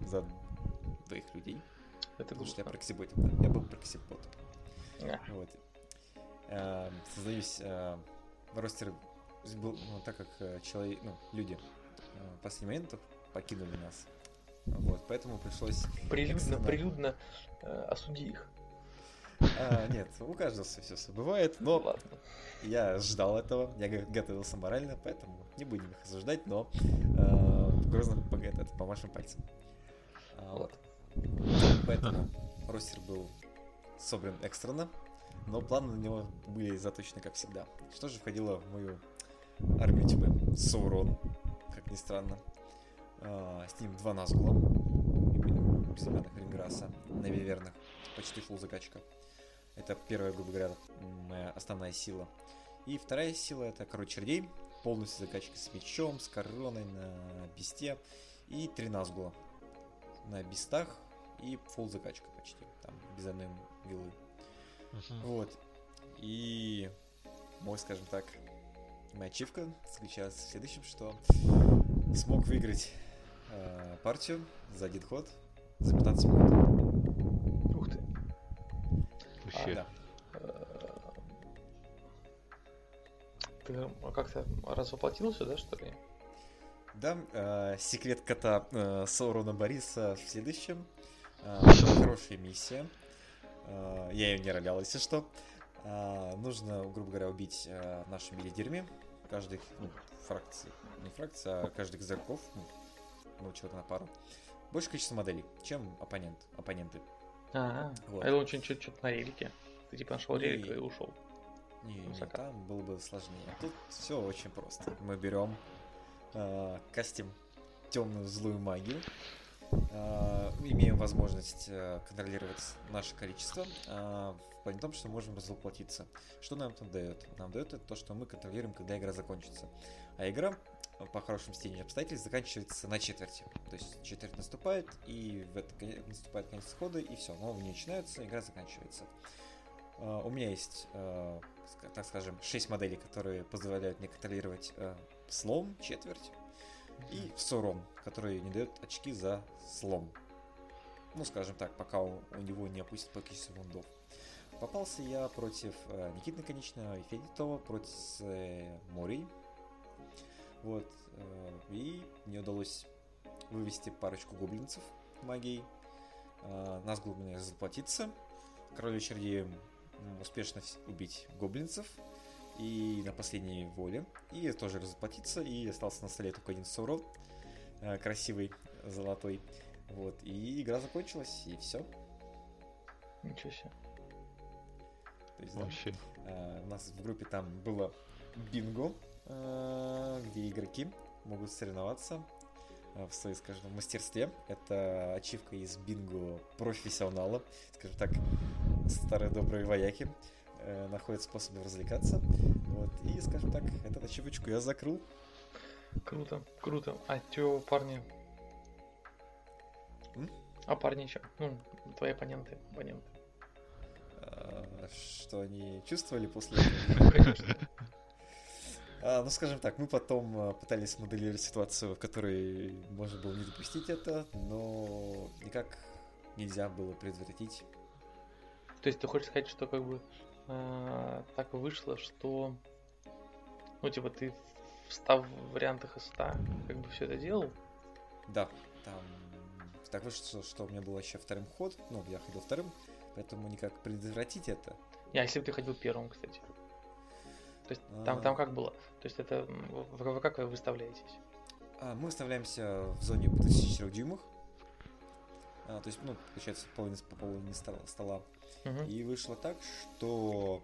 Speaker 2: за двоих людей. Это потому что я проксибот. Я был проксиботом. Вот. Создаюсь ростер был, ну, так как человек, ну, люди в последний момент покинули нас. Вот, поэтому пришлось...
Speaker 1: Прилюдно, экстренно... прилюдно э, осуди их.
Speaker 2: А, нет, у каждого все, все, бывает, но Ладно. я ждал этого, я готовился морально, поэтому не будем их осуждать, но э, грозно по, это, по вашим пальцам. А, вот. Поэтому ростер был собран экстренно, но планы на него были заточены как всегда. Что же входило в мою армию тьмы? Саурон, как ни странно. А, с ним два Назгула, безымянных Ринграсса, на Вивернах, почти фул закачка. Это первая, грубо говоря, моя основная сила. И вторая сила это Король Чердей, полностью закачка с мечом, с короной на бесте. И три Назгула на бестах и фул закачка почти, там без одной вилы. Uh-huh. Вот. И мой, скажем так, моя ачивка заключалась в следующем, что смог выиграть э, партию за один ход за 15 минут.
Speaker 1: Ух ты.
Speaker 3: Вообще. А, да.
Speaker 1: Ты а как-то развоплотился, да, что ли?
Speaker 2: Да, э, секрет кота э, Саурона Бориса в следующем. Э, хорошая миссия. Э, я ее не ролял, если что. Э, нужно, грубо говоря, убить э, нашими лидерами каждых ну, фракций. Не фракции, а каждых игроков. Ну, ну, чего-то на пару. Больше количество моделей, чем оппонент, оппоненты.
Speaker 1: Ага. Вот. А я думал, что-то на релике. Ты типа нашел и... релик и ушел.
Speaker 2: Не, не, там было бы сложнее. Тут все очень просто. Мы берем, э, кастим темную злую магию, э, имеем возможность э, контролировать наше количество, э, в плане том, что можем разоплатиться. Что нам там дает? Нам дает это то, что мы контролируем, когда игра закончится. А игра по хорошему стечению обстоятельств заканчивается на четверти. То есть четверть наступает, и в это наступает конец хода, и все, новые не начинаются, игра заканчивается. Uh, у меня есть, uh, так скажем, 6 моделей, которые позволяют мне контролировать uh, слом, четверть, и Сорон, который не дает очки за слом. Ну, скажем так, пока у, него не опустит по количеству вундов. Попался я против э, Никиты Наконечного и Федитова, против э, Морей, вот. Э, и мне удалось вывести парочку гоблинцев магией. Э, Назгул мне заплатиться. Королю чердеем успешно убить гоблинцев. И на последней воле. И тоже разоплатиться. И остался на столе только один Саурон. Э, красивый, золотой. Вот. И игра закончилась, и все.
Speaker 1: Ничего себе.
Speaker 2: То есть, Вообще. Да, у нас в группе там было бинго Э, где игроки могут соревноваться э, в своей, скажем, мастерстве. Это ачивка из бинго профессионала, скажем так, старые добрые вояки э, находят способы развлекаться. Вот, и, скажем так, эту ачивочку я закрыл.
Speaker 1: Круто, круто. А что, парни, А парни еще? Ну, твои оппоненты, оппоненты.
Speaker 2: А, Что они чувствовали после этого?
Speaker 1: Конечно.
Speaker 2: А, ну, скажем так, мы потом а, пытались моделировать ситуацию, в которой можно было не допустить это, но никак нельзя было предотвратить.
Speaker 1: То есть ты хочешь сказать, что как бы а, так вышло, что ну типа ты в 100 вариантах из 100 как бы все это делал?
Speaker 2: Да, там так вышло, что у меня был еще вторым ход, ну, я ходил вторым, поэтому никак предотвратить это.
Speaker 1: Не, а если бы ты ходил первым, кстати? То есть там,
Speaker 2: А.
Speaker 1: там как было? То есть это вы, как вы выставляетесь?
Speaker 2: А, мы выставляемся в зоне 24 дюймах, А, то есть, ну, получается, половина, по половине стола- стола.
Speaker 1: Мгм.
Speaker 2: И вышло так, что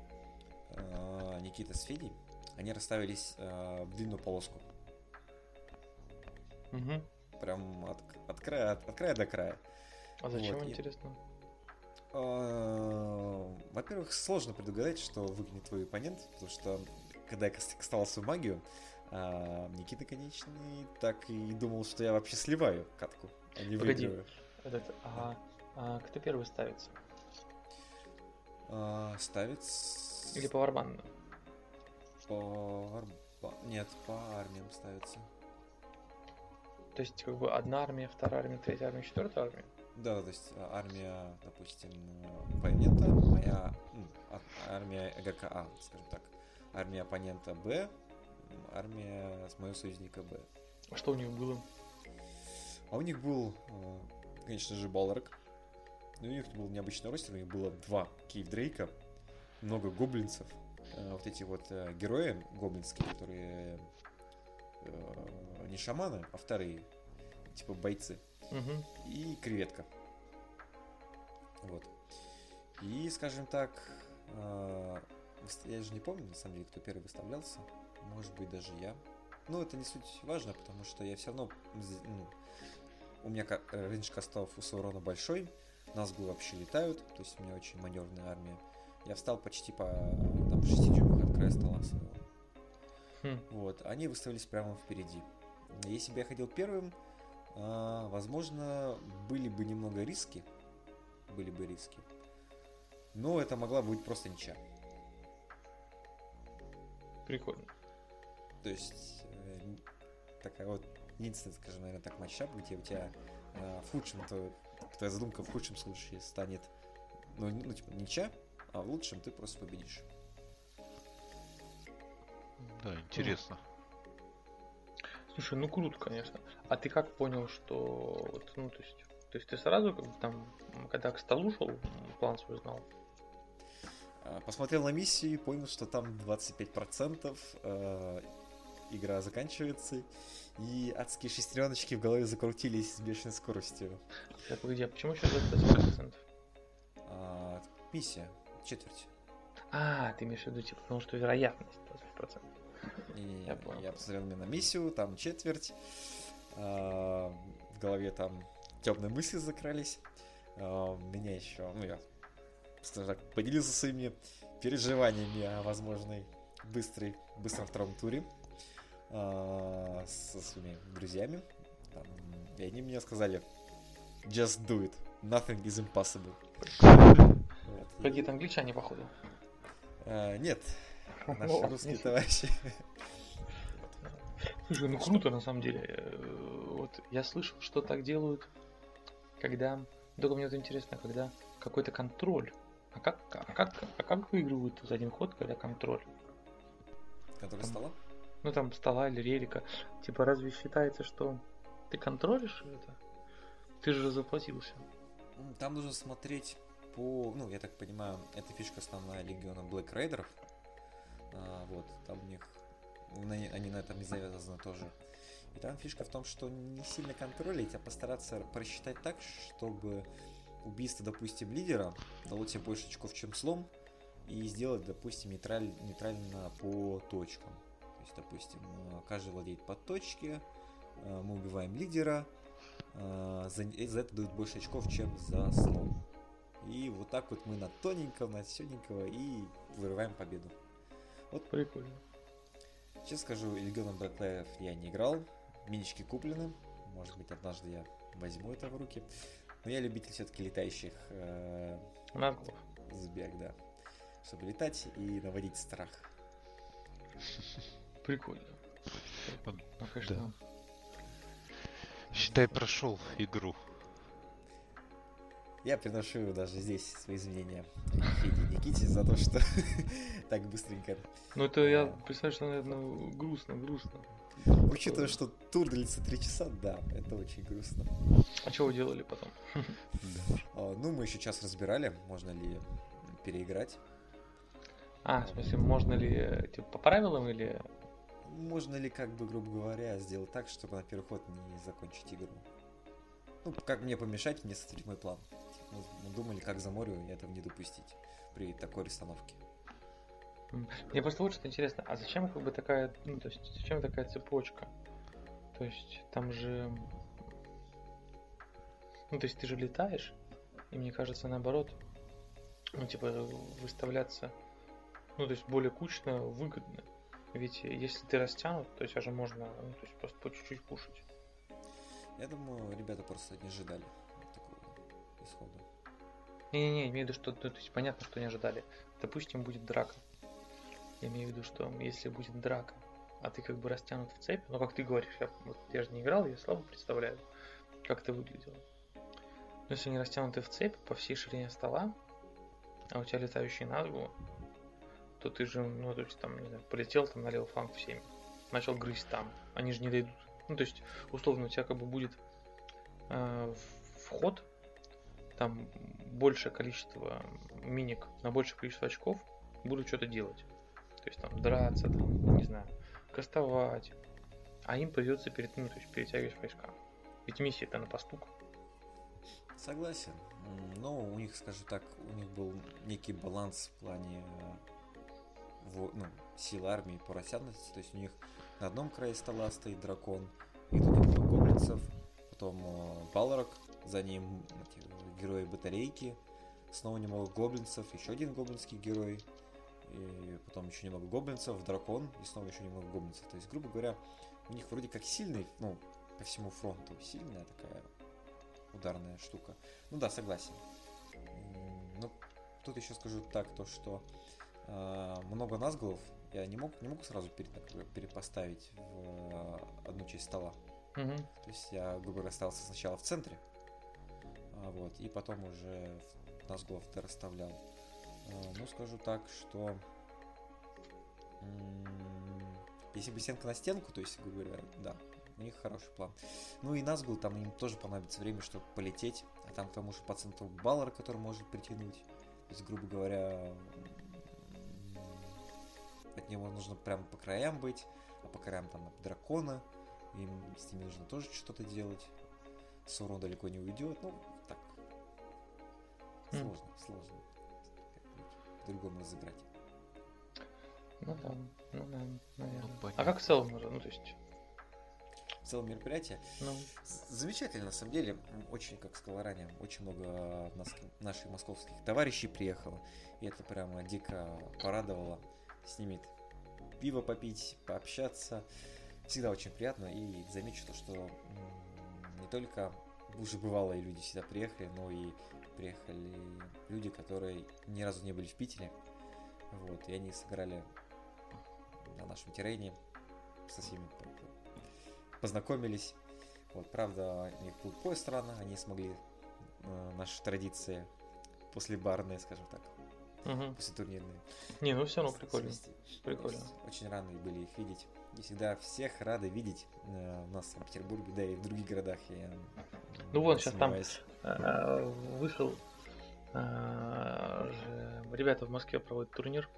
Speaker 2: а, Никита с Федей, они расставились а, в длинную полоску.
Speaker 1: Мгм.
Speaker 2: Прям от, от края, от, от края до края.
Speaker 1: А зачем,
Speaker 2: Вот, и-
Speaker 1: интересно?
Speaker 2: А, Во-первых, сложно предугадать, что выгонит твой оппонент, потому что когда я кас- кастовал свою магию, а, Никита, конечно, так и думал, что я вообще сливаю катку, а не
Speaker 1: Погоди.
Speaker 2: выигрываю.
Speaker 1: Этот, а, а кто первый ставится?
Speaker 2: А, ставит... с-
Speaker 1: Или по варбану?
Speaker 2: по... Нет, по армиям ставится.
Speaker 1: То есть как бы одна армия, вторая армия, третья армия, четвертая армия?
Speaker 2: Да, то есть а, армия, допустим, оппонента, моя а- армия ГКА, скажем так. Армия оппонента Б, армия с моего союзника Б.
Speaker 1: А что у них было?
Speaker 2: А у них был, э, конечно же, Балрак. Но у них был необычный ростер, у них было два Кейв Дрейка, много гоблинцев. Э, Вот эти вот э, герои гоблинские, которые не шаманы, а вторые, типа бойцы.
Speaker 1: Мгм.
Speaker 2: и креветка. Вот. И, скажем так, выст- я же не помню, на самом деле, кто первый выставлялся. Может быть, даже я. Но это не суть важно, потому что я все равно... ну, у меня э, рейндж кастов у Саурона большой, Назгулы вообще летают, то есть у меня очень маневренная армия. Я встал почти по там, 6 дюймах от края стола своего.
Speaker 1: Хм.
Speaker 2: Вот, они выставились прямо впереди. Если бы я ходил первым, а, возможно, были бы немного риски. Были бы риски. Но это могла быть просто ничья.
Speaker 1: Прикольно.
Speaker 2: То есть, э, такая вот единственная, скажем, наверное, так матчап, где у тебя э, в худшем, то, твоя задумка в худшем случае станет, ну, ну, типа, ничья, а в лучшем ты просто победишь.
Speaker 3: Да, интересно.
Speaker 1: Слушай, ну круто, конечно. А ты как понял, что вот, ну, то есть, то есть ты сразу, как бы там, когда к столу шел, план свой знал?
Speaker 2: А, Посмотрел на миссию и понял, что там 25% э, игра заканчивается, и адские шестереночки в голове закрутились с бешеной скоростью.
Speaker 1: Так, погоди, а почему еще 25%?
Speaker 2: А, миссия, четверть.
Speaker 1: А, ты имеешь в виду, типа, потому что вероятность 20%.
Speaker 2: Не-не-не,
Speaker 1: Я
Speaker 2: я,
Speaker 1: понял.
Speaker 2: посмотрел именно миссию, там четверть. А, в голове там темные мысли закрались. А, меня еще, ну я, скажем так, поделился своими переживаниями о возможной быстрой, быстром втором туре а, со своими друзьями. Там, и они мне сказали, just do it, nothing is impossible.
Speaker 1: Какие-то англичане, походу.
Speaker 2: А, нет, наши
Speaker 1: ладно,
Speaker 2: русские
Speaker 1: не суть.
Speaker 2: товарищи.
Speaker 1: Слушай, ну круто на самом деле. Э, Вот я слышал, что так делают, когда. Только мне вот интересно, когда какой-то контроль. А как, а как, а как выигрывают за один ход, когда контроль?
Speaker 2: Который
Speaker 1: Там-
Speaker 2: стола?
Speaker 1: Ну там стола или релика. Типа разве считается, что ты контролишь это? Ты же заплатился.
Speaker 2: Там нужно смотреть по... Ну, я так понимаю, эта фишка основная Легиона Black Raider'ов. А, вот, там у них... на не- они на этом и завязаны тоже. И там фишка в том, что не сильно контролить, а постараться просчитать так, чтобы убийство, допустим, лидера дало тебе больше очков, чем слом, и сделать, допустим, нейтраль, нейтрально по точкам. То есть, допустим, каждый владеет по точке, э, мы убиваем лидера, э, за, за это дают больше очков, чем за слом. И вот так вот мы на тоненького, на сёненького и вырываем победу.
Speaker 1: Прикольно.
Speaker 2: Честно скажу, Легионом Бэклеев я не играл, минички куплены, может быть однажды я возьму это в руки. Но я любитель все-таки летающих э,
Speaker 1: Назгулов.
Speaker 2: сбег, да. Чтобы летать и наводить страх.
Speaker 1: Прикольно.
Speaker 3: Вот,
Speaker 1: Ну, конечно.
Speaker 3: Считай, прошел игру.
Speaker 2: Я приношу даже здесь свои извинения Феде и Никите за то, что так быстренько.
Speaker 1: Ну это я представляю, что, наверное, грустно, грустно.
Speaker 2: Учитывая, что тур длится 3 часа, да, это очень грустно.
Speaker 1: А что вы делали потом?
Speaker 2: А, Ну, мы еще час разбирали, можно ли переиграть.
Speaker 1: А, в смысле, можно ли, э, типа, по правилам или...
Speaker 2: Можно ли, как бы, грубо говоря, сделать так, чтобы на первый ход не закончить игру? Ну, как мне помешать, мне составить мой план. Мы думали, как за морю этого не допустить при такой расстановке.
Speaker 1: Мне просто вот что интересно, а зачем как бы такая, ну, то есть, зачем такая цепочка? То есть, там же... Ну, то есть, ты же летаешь, и мне кажется, наоборот, ну, типа, выставляться, ну, то есть, более кучно, выгодно. Ведь если ты растянут, то тебя же можно, ну, то есть, просто по чуть-чуть кушать.
Speaker 2: Я думаю, ребята просто не ожидали исхода.
Speaker 1: Не-не-не, имею в виду, что, то есть, понятно, что не ожидали. Допустим, будет драка. Я имею в виду, что если будет драка, а ты как бы растянут в цепь, ну, как ты говоришь, я, вот, я же не играл, я слабо представляю, как это выглядело. Но если они растянуты в цепь по всей ширине стола, а у тебя летающий назгу, то ты же, ну, то есть, там, не знаю, полетел там на левый фланг всеми, начал грызть там, они же не дойдут. Ну, то есть, условно, у тебя как бы будет э, вход, там большее количество миник на большее количество очков будут что-то делать. То есть там драться, там, не знаю, кастовать. А им придется перед, ну, то есть перетягивать войска. Ведь миссия это на постук.
Speaker 2: Согласен. Но у них, скажу так, у них был некий баланс в плане э, ну, сил армии по растянутости. То есть у них на одном крае стола стоит дракон, и тут немного гоблинцев, потом э, Балрог, за ним эти, герои батарейки, снова немного гоблинцев, еще один гоблинский герой, и потом еще немного гоблинцев, дракон, и снова еще немного гоблинцев. То есть, грубо говоря, у них вроде как сильный, ну, по всему фронту, сильная такая ударная штука. Ну да, согласен. Ну, тут еще скажу так, то что э, много назголов я не мог не могу сразу перед, перепоставить в э, одну часть стола.
Speaker 1: Мгм.
Speaker 2: То есть я, грубо говоря, остался сначала в центре, вот, и потом уже в назголов ты расставлял. Э, Ну, скажу так, что если бы стенка на стенку, то есть, грубо говоря, да, у них хороший план. Ну и Назгул, там им тоже понадобится время, чтобы полететь. А там к тому же по центру Баллар, который может притянуть. То есть, грубо говоря, от него нужно прям по краям быть, а по краям там дракона. Им с ними нужно тоже что-то делать. Сорон далеко не уйдет. Ну, Сложно, сложно. как-нибудь По-другому разыграть.
Speaker 1: Ну да, ну да, наверное. а
Speaker 3: понятно.
Speaker 1: как в целом уже? Ну, то есть,
Speaker 2: В целом мероприятие
Speaker 1: ну,
Speaker 2: Замечательно, на самом деле, очень, как сказал ранее, очень много нас- наших московских товарищей приехало, и это прямо дико порадовало. С ними пиво попить, пообщаться, всегда очень приятно, и замечу то, что не только уже бывалые люди сюда приехали, но и приехали люди, которые ни разу не были в Питере, вот, и они сыграли на нашем террене, со всеми по- по- познакомились, вот, правда, у них был поезд рано, они смогли э, наши традиции после барные, скажем так,
Speaker 1: мгм.
Speaker 2: после турнирные.
Speaker 1: Не, ну все равно прикольно. Прикольно.
Speaker 2: Есть Очень рано были их видеть. И всегда всех рады видеть э, у нас в Петербурге, да и в других городах. Я,
Speaker 1: Ну вон,
Speaker 2: не
Speaker 1: щас там. А, Вышел же- ребята в Москве проводят турнир.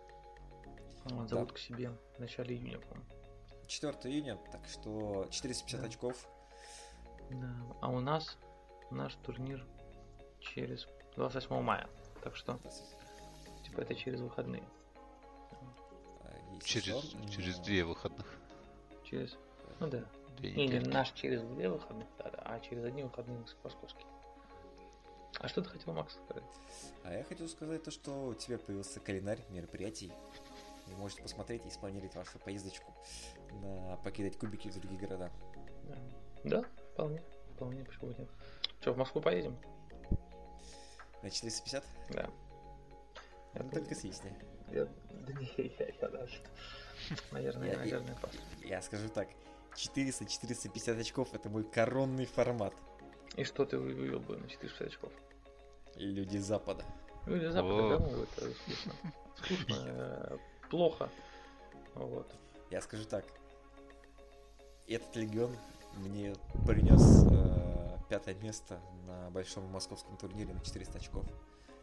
Speaker 1: Вот, Зовут
Speaker 2: Да.
Speaker 1: к себе в начале июня, по-моему.
Speaker 2: 4 июня, так что 450
Speaker 1: Да.
Speaker 2: очков.
Speaker 1: Да. А у нас наш турнир через 28 мая. Так что, типа, это через выходные.
Speaker 2: А,
Speaker 3: Через, через две выходных.
Speaker 1: Через. Ну да.
Speaker 3: Две
Speaker 1: Не, не,
Speaker 3: недельки.
Speaker 1: наш через две выходных, да, да, а через одни выходные моск- московские. А что ты хотел, Макс, сказать?
Speaker 2: А я хотел сказать то, что у тебя появился календарь мероприятий. Вы можете посмотреть и спланировать вашу поездочку на покидать кубики в другие города.
Speaker 1: Да, вполне, вполне, почему нет. Что, в Москву поедем?
Speaker 2: На 450?
Speaker 1: Да.
Speaker 2: Ну, только съездили.
Speaker 1: я- Да не, я, я даже. Наверное,
Speaker 2: Я-
Speaker 1: наверное, пас.
Speaker 2: Я скажу так, 400-450 очков это мой коронный формат.
Speaker 1: И что ты вывел бы на 460 очков?
Speaker 2: Люди Запада.
Speaker 1: Люди Запада, да, ну, это скучно. Скучно, э, плохо. Вот.
Speaker 2: Я скажу так, этот легион мне принес э, пятое место на большом московском турнире на 400 очков.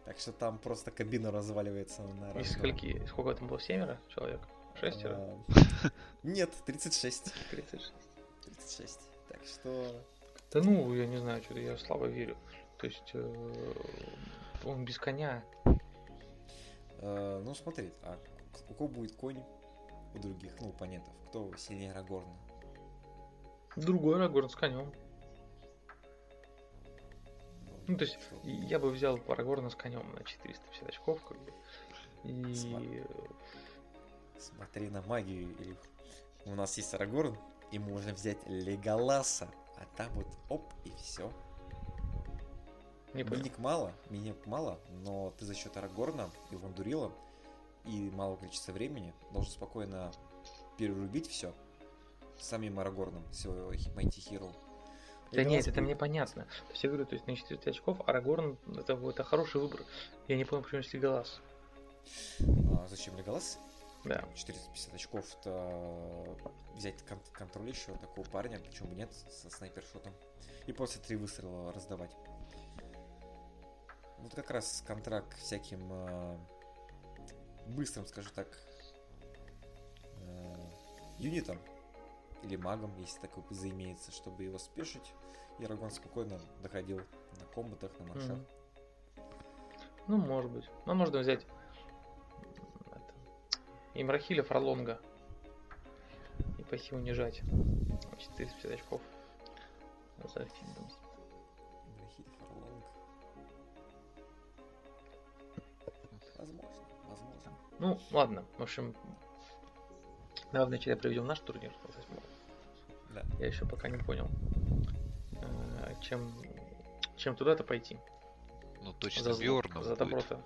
Speaker 2: Так что там просто кабина разваливается на
Speaker 1: Из
Speaker 2: раз-два.
Speaker 1: скольки? Сколько там было? Семеро человек? Шестеро?
Speaker 2: А, Нет, 36.
Speaker 1: 36.
Speaker 2: 36. Так что...
Speaker 1: Да ну, я не знаю, что-то я слабо верю. То есть э, он без коня.
Speaker 2: э, ну смотри, а у кого будет конь у других, ну, оппонентов? Кто сильнее Арагорна?
Speaker 1: Другой Арагорн с конем. Ну, то есть, я бы взял Арагорна с конем на 450 очков, как бы. И
Speaker 2: Смотри. Смотри на магию, Илюх. У нас есть Арагорн, и можно взять Леголаса, а там вот оп, и все.
Speaker 1: не понял.
Speaker 2: Миник мало, миник мало, но ты за счет Арагорна и Вандурила и малого количества времени должен спокойно перерубить все самим Арагорном, своего Mighty Hero.
Speaker 1: Да
Speaker 2: Леголас
Speaker 1: нет, это
Speaker 2: будет-
Speaker 1: мне понятно. То есть я говорю, то есть на 400 очков Арагорн это, это хороший выбор. Я не понял, почему есть Леголас.
Speaker 2: А, зачем Леголас?
Speaker 1: Да.
Speaker 2: 450 очков то взять кон- контроль еще такого парня, почему бы нет, со снайпершотом. И после три выстрела раздавать. Вот как раз контракт всяким э, быстрым, скажу так, э, юнитом или магом, если такой заимеется, чтобы его спешить. И Рагон спокойно доходил на комбатах, на маршах.
Speaker 1: Мгм. Ну, может быть. Ну, можно взять Имрахиля Фролонга и пойти унижать. 450 очков за Финдом.
Speaker 2: Брахит, Фарлонг. Возможно, возможно.
Speaker 1: Ну, ладно. В общем, давай вначале проведем наш турнир.
Speaker 2: Да.
Speaker 1: Я еще пока не понял, э, чем, чем туда-то пойти.
Speaker 3: Ну точно
Speaker 1: За,
Speaker 3: Бьорном
Speaker 1: за
Speaker 3: будет.
Speaker 1: добро-то.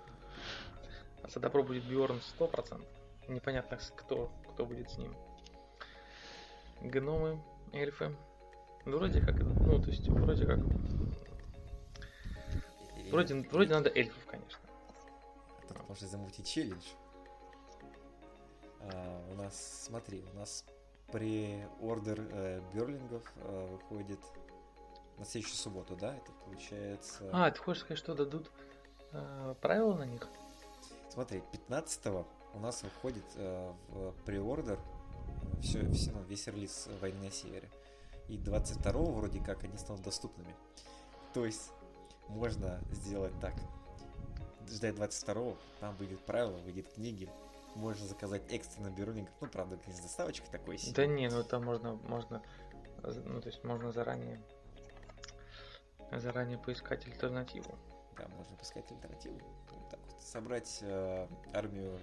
Speaker 1: За добро будет Бьорн 100%. Непонятно, кто, кто будет с ним. Гномы, эльфы. Ну, вроде как, ну, то есть, вроде как, вроде, вроде надо эльфов, конечно.
Speaker 2: Тут можно замутить челлендж. А, у нас, смотри, у нас при ордер э, берлингов э, выходит на следующую субботу, да? Это получается...
Speaker 1: А, ты хочешь сказать, что дадут э, правила на них?
Speaker 2: Смотри, 15 у нас выходит э, в преордер все, все, ну, весь релиз «Войны на севере». И 22 вроде как они станут доступными. То есть можно сделать так. Ждать 22 там выйдет правило, выйдет книги. Можно заказать экстренно бюроник. Ну, правда, с доставочкой такой себе.
Speaker 1: Да не, ну там можно, можно, э, ну то есть можно заранее, заранее поискать альтернативу.
Speaker 2: Да, можно поискать альтернативу. Вот так вот. Собрать э, армию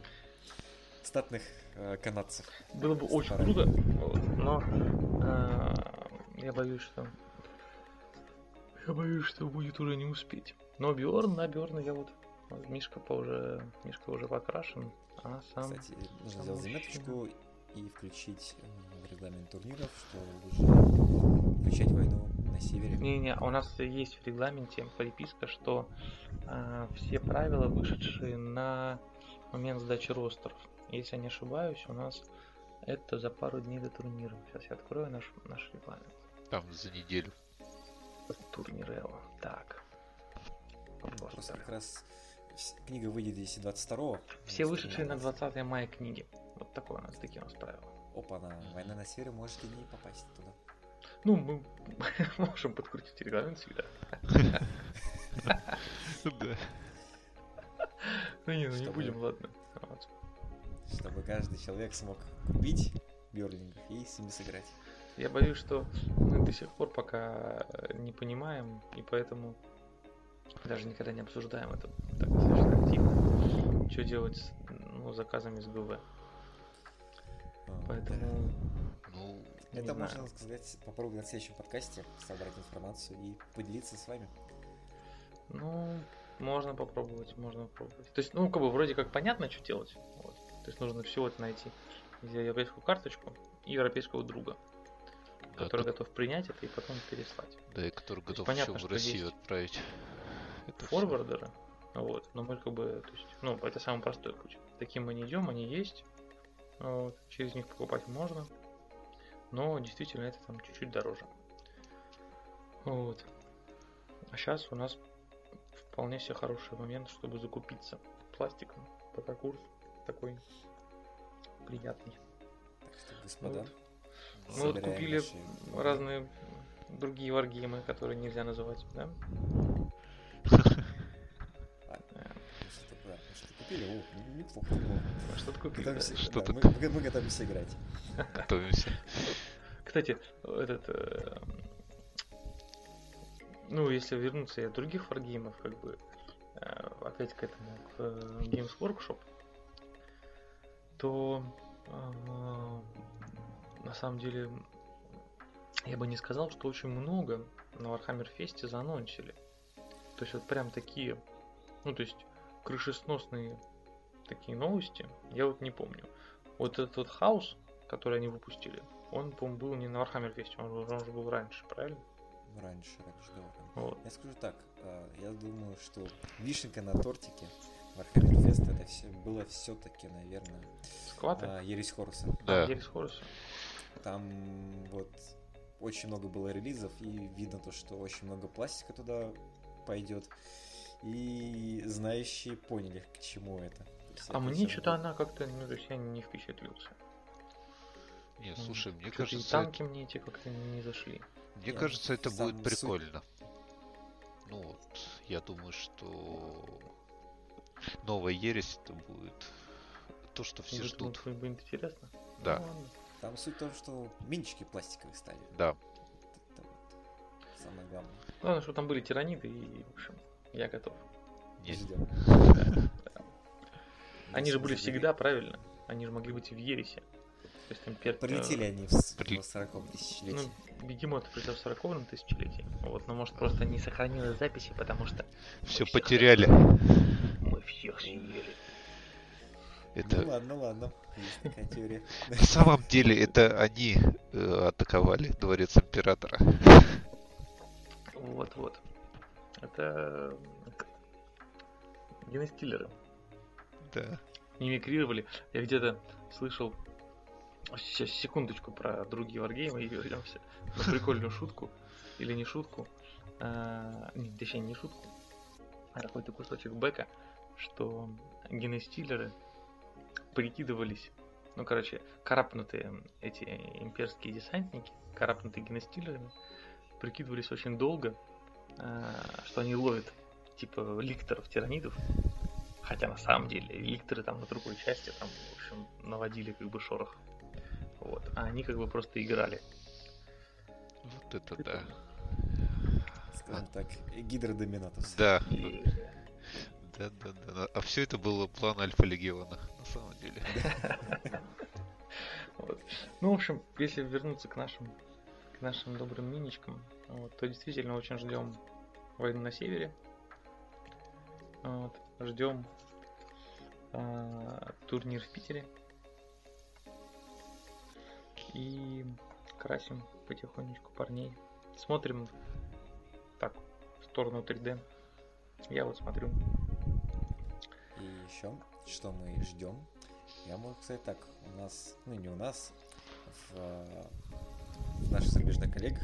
Speaker 2: статных э, канадцев.
Speaker 1: Было бы очень
Speaker 2: Стараюсь.
Speaker 1: круто, но э, я боюсь, что я боюсь, что будет уже не успеть. Но Бьорн, на Бьорна я вот Мишка по уже Мишка уже покрашен, а сам
Speaker 2: Кстати, нужно
Speaker 1: сам
Speaker 2: сделать заметочку и включить э, в регламент турниров, что лучше включать войну на севере.
Speaker 1: Не-не, у нас есть в регламенте приписка, что а, все правила, вышедшие на момент сдачи ростеров. Если я не ошибаюсь, у нас это за пару дней до турнира. Сейчас я открою наш, наш регламент.
Speaker 3: Там за неделю.
Speaker 1: Турнирелла. Так.
Speaker 2: Просто как раз книга выйдет если 22
Speaker 1: Все вышедшие на 20 мая книги. Вот такое у нас, такие у нас правила.
Speaker 2: Опа, на война на севере можете не попасть туда.
Speaker 1: Ну, мы можем подкрутить регламент всегда.
Speaker 3: Да.
Speaker 1: Ну не, ну не будем, ладно.
Speaker 2: Чтобы каждый человек смог купить берлингов и с ними сыграть.
Speaker 1: Я боюсь, что мы до сих пор пока э, не понимаем, и поэтому даже никогда не обсуждаем это так достаточно активно. Что делать с ну, заказами с ГВ.
Speaker 2: А,
Speaker 1: Поэтому
Speaker 3: Ну,
Speaker 2: Это
Speaker 1: знаю.
Speaker 2: можно сказать, попробовать на следующем подкасте собрать информацию и поделиться с вами.
Speaker 1: Ну, Можно попробовать, можно попробовать. То есть, ну, как бы вроде как понятно, что делать. Вот. То есть нужно всего это найти. Европейскую карточку и европейского друга,
Speaker 3: Да,
Speaker 1: который
Speaker 3: тут-
Speaker 1: готов принять это и потом переслать.
Speaker 3: Да, и который
Speaker 1: есть
Speaker 3: готов
Speaker 1: понятно,
Speaker 3: еще в Россию отправить. Это.
Speaker 1: Форвардеры. Вот. Но мы как бы, то есть, ну, это самый простой путь. Таким мы не идем, они есть. Вот. Через них покупать можно. Но действительно это там чуть-чуть дороже. Вот. А сейчас у нас вполне себе хороший момент, чтобы закупиться пластиком. Пока курс такой приятный.
Speaker 2: Так что, господа,
Speaker 1: Вот.
Speaker 3: Ну,
Speaker 1: Мы вот купили
Speaker 2: наши-
Speaker 1: разные другие варгеймы, которые нельзя называть, да?
Speaker 2: Что-то, купили, о, неплохо. неплохо.
Speaker 1: Что-то купили.
Speaker 3: Что-то
Speaker 2: мы, готовимся играть.
Speaker 3: Готовимся.
Speaker 1: Кстати, этот... э, ну, если вернуться от других варгеймов, как бы, э, опять к этому, к э, Games Workshop, то э, на самом деле я бы не сказал, что очень много на Warhammer Fest заанонсили. То есть вот прям такие, ну то есть крышесносные такие новости, я вот не помню. Вот этот вот хаос, который они выпустили, он, по-моему, был не на Warhammer Fest, он, он же был раньше, правильно?
Speaker 2: Раньше, раньше, да.
Speaker 1: Вот.
Speaker 2: Я скажу так, а, я думаю, что вишенка на тортике Warhammer Fest это все было все-таки, наверное,
Speaker 1: Скваты?
Speaker 2: а, Ересь Хоруса.
Speaker 3: Да.
Speaker 1: Ерис Хорус.
Speaker 2: Там вот очень много было релизов, и видно то, что очень много пластика туда пойдет. И знающие поняли, к чему это. Есть
Speaker 1: А
Speaker 2: это
Speaker 1: мне что-то она как-то, ну, то есть я не впечатлился.
Speaker 3: Не,
Speaker 1: М,
Speaker 3: слушай, мне
Speaker 1: Чё-то и
Speaker 3: кажется,
Speaker 1: танки мне эти как-то не зашли.
Speaker 3: мне
Speaker 2: Я
Speaker 3: кажется, это
Speaker 2: сам
Speaker 3: будет
Speaker 2: суть-
Speaker 3: прикольно. Ну вот, я думаю, что новая ересь это будет то, что все
Speaker 1: Будет-
Speaker 3: ждут.
Speaker 1: Будет, будет интересно.
Speaker 3: Да.
Speaker 1: Ну, ладно.
Speaker 2: Там суть в том, что минчики пластиковые стали.
Speaker 3: Да,
Speaker 2: Это вот самое главное.
Speaker 1: Главное, что там были тираниды, и, в общем, я готов.
Speaker 3: нет,
Speaker 2: Ждем.
Speaker 1: Они же были всегда, правильно? Они же могли быть и в Ересе. То есть там пер...
Speaker 2: Полетели
Speaker 1: э,
Speaker 2: они в с-
Speaker 3: При-
Speaker 2: в 40 тысячелетии.
Speaker 1: Ну, бегемот пришел в 40 тысячелетии. Вот, но может просто не сохранилось записи, потому что
Speaker 3: все потеряли.
Speaker 1: Всех съели.
Speaker 3: Это
Speaker 2: Ну ладно, ладно. Есть такая теория.
Speaker 3: на самом деле это они э, атаковали дворец императора.
Speaker 1: Вот-вот. Это генестиллеры.
Speaker 3: Да.
Speaker 1: Мимикрировали. Я где-то слышал сейчас секундочку про другие варгеймы и вернемся на прикольную шутку. Или не шутку. а, не, точнее, не шутку. А какой-то кусочек бэка, что генестиллеры прикидывались ну, короче, карапнутые эти имперские десантники, карапнутые генестиллерами, прикидывались очень долго, а, что они ловят типа ликторов, тиранидов. Хотя на самом деле ликторы там на другой части там, в общем, наводили как бы шорох. Вот. А они как бы просто играли.
Speaker 3: Вот это да.
Speaker 2: Скажем так, гидродоминатус.
Speaker 3: Да.
Speaker 1: И-
Speaker 3: Да, да, да. А все это было план Альфа Легиона, на самом деле.
Speaker 1: Вот. Ну, в общем, если вернуться к нашим, к нашим добрым миничкам, вот, то действительно очень ждем войну на севере. Вот, ждем а, турнир в Питере. И красим потихонечку парней. Смотрим так в сторону 3D. Я вот смотрю.
Speaker 2: Еще, что мы ждем. Я могу сказать так, у нас, ну не у нас, в, в наших зарубежных коллег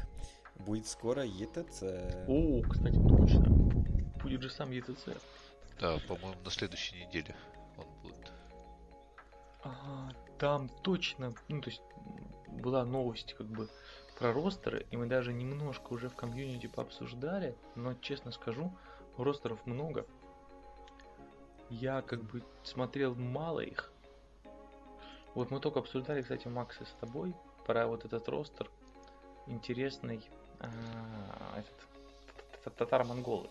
Speaker 2: будет скоро ЕТЦ.
Speaker 1: О, кстати, точно. Будет же сам ЕТЦ.
Speaker 3: Да, по-моему, на следующей неделе он будет.
Speaker 1: Ага, там точно, ну то есть была новость как бы про ростеры, и мы даже немножко уже в комьюнити пообсуждали, но честно скажу, ростеров много. Я как бы смотрел мало их. Вот мы только обсуждали, кстати, Макса с тобой про вот этот ростер интересный, а, этот татар-монголы.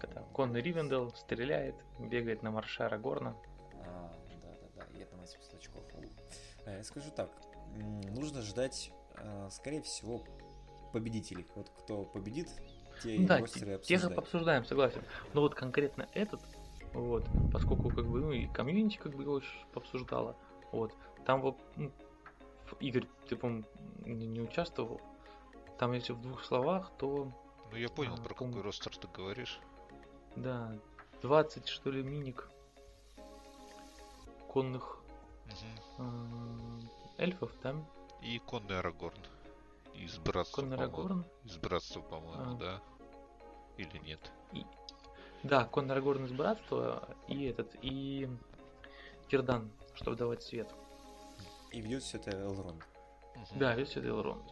Speaker 1: Когда конный Ривендел стреляет, бегает на марше Арагорна,
Speaker 2: А, да-да-да, 700 очков. У. А, Я скажу так, нужно ждать, э, скорее всего, победителей. Вот кто победит, те
Speaker 1: Ну да,
Speaker 2: ростеры
Speaker 1: те-
Speaker 2: обсуждай.
Speaker 1: тех и пообсуждаем, согласен. Но вот конкретно этот, вот, поскольку как бы, ну и комьюнити как бы его очень пообсуждала, вот, там вот, ну, в- Игорь, ты, по не, не участвовал, там если в двух словах, то,
Speaker 3: Ну я понял,
Speaker 1: А,
Speaker 3: про
Speaker 1: пом-
Speaker 3: какой ростер ты говоришь.
Speaker 1: да, 20, что ли, миник конных м, эльфов, там,
Speaker 3: И конный Арагорн. Из братства,
Speaker 1: конный. Арагорн,
Speaker 3: Из братства, по-моему,
Speaker 1: А.
Speaker 3: да? Или нет?
Speaker 1: Да, конный Арагорн из братства, и этот, и Кирдан, чтобы давать свет.
Speaker 2: И ведет все это Элронд.
Speaker 3: Мгм.
Speaker 1: Да, весь это Элронд.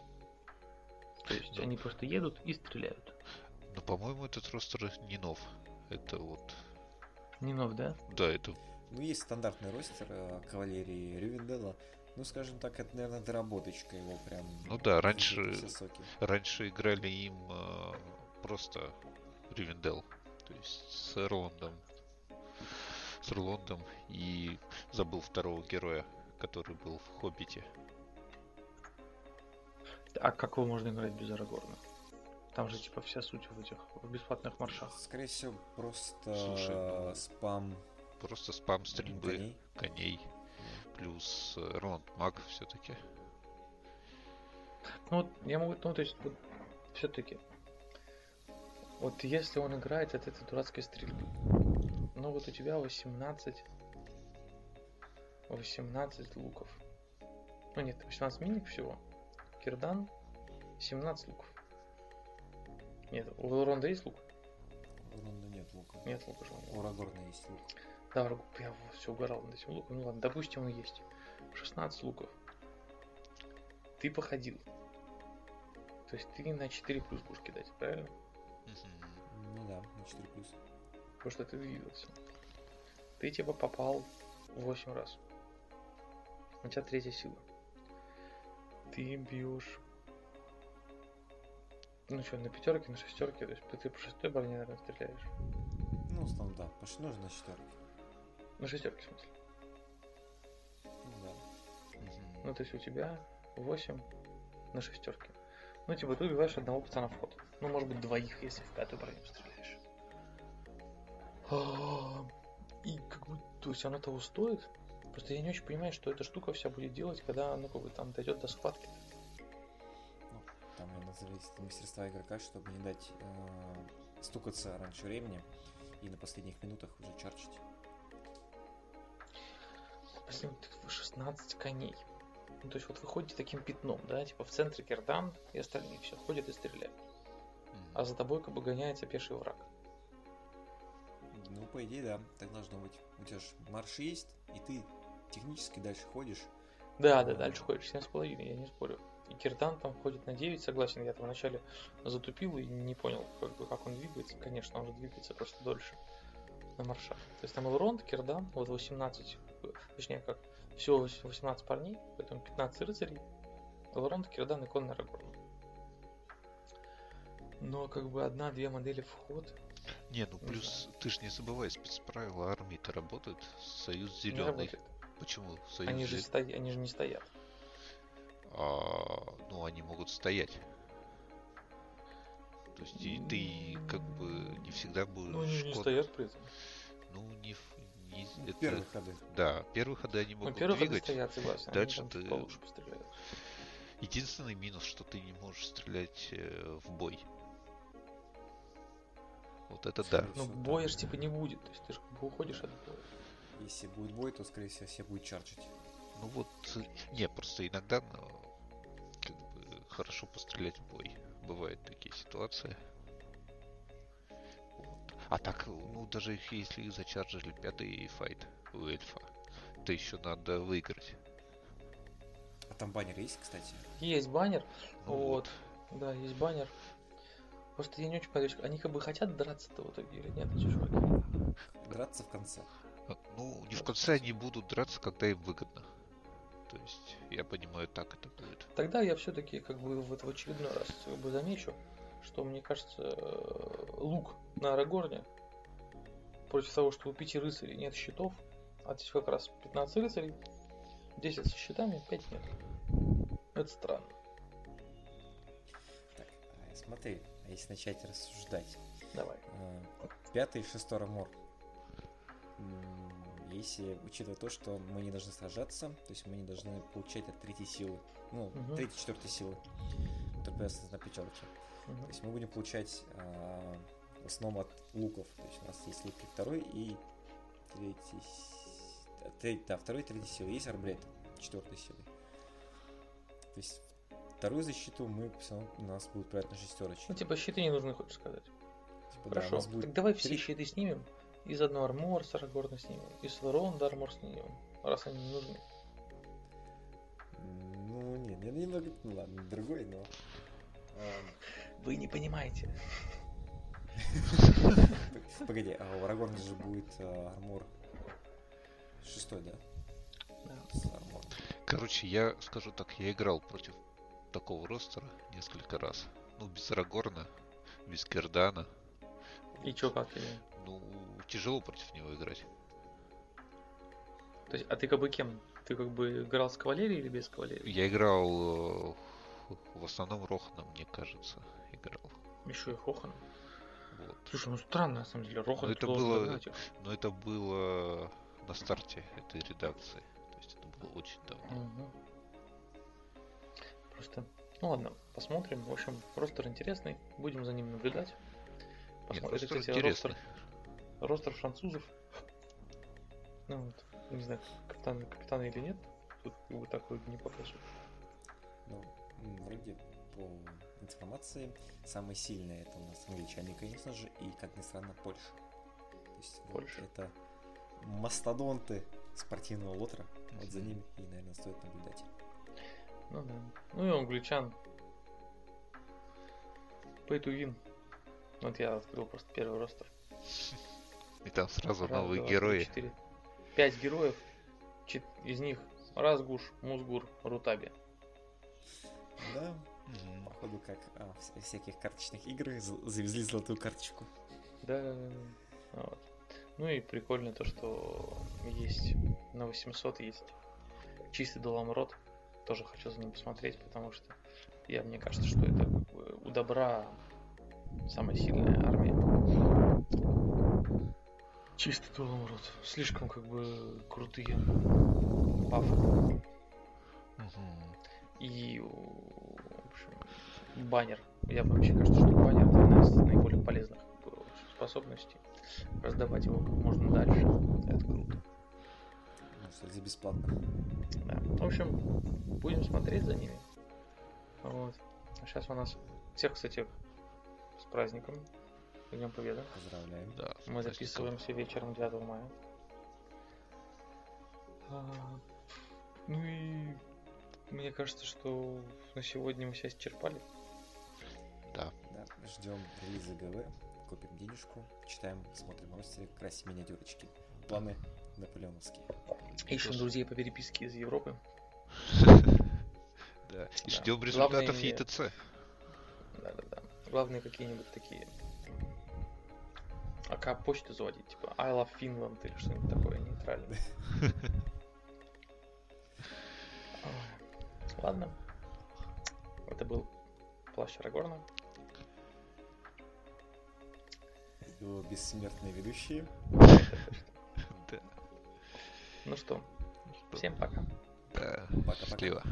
Speaker 1: То есть
Speaker 3: Да.
Speaker 1: они просто едут и стреляют.
Speaker 3: Но, по-моему, этот ростер не нов. Это вот...
Speaker 1: Не нов, да?
Speaker 3: Да, это...
Speaker 2: Ну, есть стандартный ростер э, кавалерии Рювенделла. Ну, скажем так, это, наверное, доработочка его прям.
Speaker 3: Ну да, раньше-
Speaker 2: Все.
Speaker 3: Раньше играли им э, просто Ривендел. То есть с Эрландом. С Эрландом. И забыл второго героя, который был в Хоббите.
Speaker 1: А как его можно играть без Арагорна? Там же типа вся суть в этих в бесплатных маршах.
Speaker 2: Скорее всего, просто
Speaker 3: Слушай, ну,
Speaker 2: спам
Speaker 3: Просто спам стрельбы
Speaker 2: коней.
Speaker 3: коней. Плюс Эрланд Маг все-таки.
Speaker 1: Ну вот я могу, ну то есть вот все-таки. Вот если он играет от этой дурацкой стрельбы, ну вот у тебя 18 18 луков. Ну нет, 18 миник всего. Кирдан 17 луков. Нет, у Элронда есть лук?
Speaker 2: У Ронда нет лука.
Speaker 1: Нет лука же у него.
Speaker 2: У есть лук.
Speaker 1: Да, я все угорал над этим луком. Ну ладно, допустим, он есть. 16 луков. Ты походил. То есть ты на 4 плюс будешь кидать, правильно?
Speaker 2: Ну да, на 4 плюс.
Speaker 1: Потому что ты двигался. Ты типа попал 8 раз. У тебя третья сила. Ты бьешь. Ну что, на пятерке, на шестерке, то есть ты по шестой броне, наверное, стреляешь.
Speaker 2: Ну, в основном, да. Почти нужно на четверке.
Speaker 1: На шестерке, в смысле.
Speaker 2: Ну да.
Speaker 1: Ну, то есть у тебя 8 на шестерке. Ну, типа, ты убиваешь одного пацана в ход. Ну, может быть, двоих, если в пятую броню стреляешь. А, И как бы, то есть оно того стоит. Просто я не очень понимаю, что эта штука вся будет делать, когда, ну, как бы, там дойдет до схватки.
Speaker 2: Ну, там, наверное, зависит от мастерства игрока, чтобы не дать э, стукаться раньше времени и на последних минутах уже чарчить.
Speaker 1: Вот 16 коней. Ну, то есть вот вы ходите таким пятном, да, типа в центре Кердан и остальные все ходят и стреляют.
Speaker 3: Мгм.
Speaker 1: А за тобой как бы гоняется пеший враг.
Speaker 2: Ну, по идее, да, так должно быть. У тебя же марш есть, и ты технически дальше ходишь.
Speaker 1: Да, да, дальше ходишь 7,5, я не спорю. И Киртан там ходит на 9, согласен, я там вначале затупил и не понял, как, бы, как он двигается. Конечно, он же двигается просто дольше на маршах. То есть там Элронд, Кирдан, вот 18, э, точнее как, всего 18 парней, поэтому 15 рыцарей, Элронд, Кирдан и Конный Арагорн. Но как бы одна-две модели в ход
Speaker 3: Не, ну
Speaker 1: Не
Speaker 3: плюс ты же не забывай, спецправила армии-то работают. Союз
Speaker 1: не
Speaker 3: зеленый.
Speaker 1: работает.
Speaker 3: Почему? Союз
Speaker 1: Они же, сто- они же не стоят.
Speaker 3: А, ну, они могут стоять. То есть и ты как бы не всегда будешь...
Speaker 1: Ну, они не стоят при этом.
Speaker 3: Ну, не... не
Speaker 2: Ну,
Speaker 3: это-
Speaker 2: Первые ходы.
Speaker 3: Да, первые ходы они
Speaker 1: Ну,
Speaker 3: могут
Speaker 1: первых они
Speaker 3: двигать.
Speaker 1: стоят, согласен.
Speaker 3: Дальше ты-
Speaker 1: получше постреляют.
Speaker 3: Единственный минус, что ты не можешь стрелять э, в бой. Вот это да.
Speaker 1: Ну, боя
Speaker 2: там,
Speaker 1: ж типа не будет, то есть ты же как бы уходишь от боя.
Speaker 2: Если будет бой, то, скорее всего, все будет чарчить.
Speaker 3: Ну вот, не, просто иногда ну, как бы хорошо пострелять в бой. Бывают такие ситуации. Вот. А так, ну даже если их зачаржили пятый файт у эльфа, то еще надо выиграть.
Speaker 2: А там баннер есть, кстати?
Speaker 1: Есть баннер,
Speaker 3: Ну
Speaker 1: вот. Да, есть баннер. Просто я не очень понимаю, они как бы хотят драться-то в итоге или нет, эти чуваки?
Speaker 2: Драться в конце.
Speaker 3: А, Ну, не в конце они будут драться, когда им выгодно. То есть, я понимаю, так это будет.
Speaker 1: Тогда я все-таки как бы вот в очередной раз как бы замечу, что мне кажется, э, лук на Арагорне против того, что у пяти рыцарей нет щитов, а здесь как раз 15 рыцарей, 10 со щитами, 5 нет. Это странно.
Speaker 2: Так, а, смотри, если начать рассуждать.
Speaker 1: Давай.
Speaker 2: Э, Пятый и шестой армор. М, Если учитывать то, что мы не должны сражаться, то есть мы не должны получать от третьей силы, ну,
Speaker 1: Мгм.
Speaker 2: третьей, четвертой силы, появится на пятерке.
Speaker 1: Мгм.
Speaker 2: То есть мы будем получать а, в основном от луков. То есть у нас есть луки второй и третий... а, треть- да, второй и третий силы. Есть арбалет четвертой силы. То есть вторую защиту мы все равно у нас будет проект на шестерочки.
Speaker 1: Ну, типа, щиты не нужны, хочешь сказать.
Speaker 2: Типа, да,
Speaker 1: Хорошо.
Speaker 2: будет
Speaker 1: Так давай все
Speaker 2: три-
Speaker 1: щиты снимем. И заодно армор с Арагорна снимем. И с Ворон армор снимем. Раз они не нужны.
Speaker 2: Ну, не, не, немного, ну ладно, другой, но...
Speaker 1: Вы не понимаете.
Speaker 2: Погоди, а у Арагорна же будет а, армор шестой, да?
Speaker 3: Короче, я скажу так, я играл против такого ростера несколько раз. Ну, без Арагорна, без Кердана.
Speaker 1: И чё, как?
Speaker 3: Ну, тяжело против него играть.
Speaker 1: То есть, а ты как бы кем? Ты как бы играл с кавалерией или без кавалерии?
Speaker 3: Я играл э, в основном Роханом, мне кажется, играл.
Speaker 1: Еще и Хохан.
Speaker 3: Вот.
Speaker 1: Слушай, ну странно, на самом деле. Рохан
Speaker 3: Ну, это было-
Speaker 1: догнать их.
Speaker 3: Но это было на старте этой редакции. То есть это было очень давно.
Speaker 1: Мгм. Просто, ну ладно, посмотрим. В общем, ростер интересный. Будем за ним наблюдать.
Speaker 3: Нет,
Speaker 1: Посмотрим.
Speaker 3: ростер
Speaker 1: Это, кстати,
Speaker 3: интересный.
Speaker 1: ростер, ростер французов. Ну вот, не знаю, капитан, капитана или нет. Тут как бы такой не покажу.
Speaker 2: Ну, вроде по информации самые сильные это у нас англичане, конечно же, и, как ни странно, Польша. То есть вот
Speaker 1: Польша.
Speaker 2: это мастодонты спортивного лотера. Вот за ними и, наверное, стоит наблюдать.
Speaker 1: Ну да. Ну и англичан. Pay to win. Вот я открыл просто первый ростер.
Speaker 3: И там сразу
Speaker 1: Раз,
Speaker 3: новые
Speaker 1: два,
Speaker 3: герои.
Speaker 1: четыре. Пять героев. Чет- Из них Разгуш, Музгур, Рутаби.
Speaker 2: Да,
Speaker 3: Мгм.
Speaker 2: походу, как а, вся- всяких карточных игр завезли золотую карточку.
Speaker 1: Да. Вот. Ну и прикольно то, что есть на 800 есть чистый Доламрот. Тоже хочу за ним посмотреть, потому что я мне кажется, что это как бы у добра самая сильная армия. Чистый Доламрот. Слишком как бы крутые бафы.
Speaker 3: Мгм.
Speaker 1: И, баннер. Я вообще кажется, что баннер это одна из наиболее полезных бы, способностей. Раздавать его как можно дальше. Это круто.
Speaker 2: Кстати, бесплатно.
Speaker 1: Да. В общем, будем смотреть за ними. Вот. А сейчас у нас всех, кстати, с праздником. Днем Победы.
Speaker 2: Поздравляем.
Speaker 3: Да,
Speaker 1: Мы записываемся вечером 9 мая. А, ну и мне кажется, что на сегодня мы себя исчерпали.
Speaker 3: Да.
Speaker 2: Да, ждем релиза ГВ, копим денежку, читаем, смотрим ростеры, красим миниатюрочки. Планы наполеоновские.
Speaker 1: Ищем друзей по переписке из Европы.
Speaker 3: Да. И
Speaker 1: Да.
Speaker 3: ждем результатов ЕТЦ.
Speaker 1: Да-да-да. Главное какие-нибудь такие АК почту заводить, типа I love Finland или что-нибудь такое нейтральное. Ладно. Это был Плащ Арагорна.
Speaker 2: Его бессмертные ведущие.
Speaker 3: Да.
Speaker 1: Ну что, всем пока.
Speaker 2: Пока-пока.
Speaker 3: Счастливо.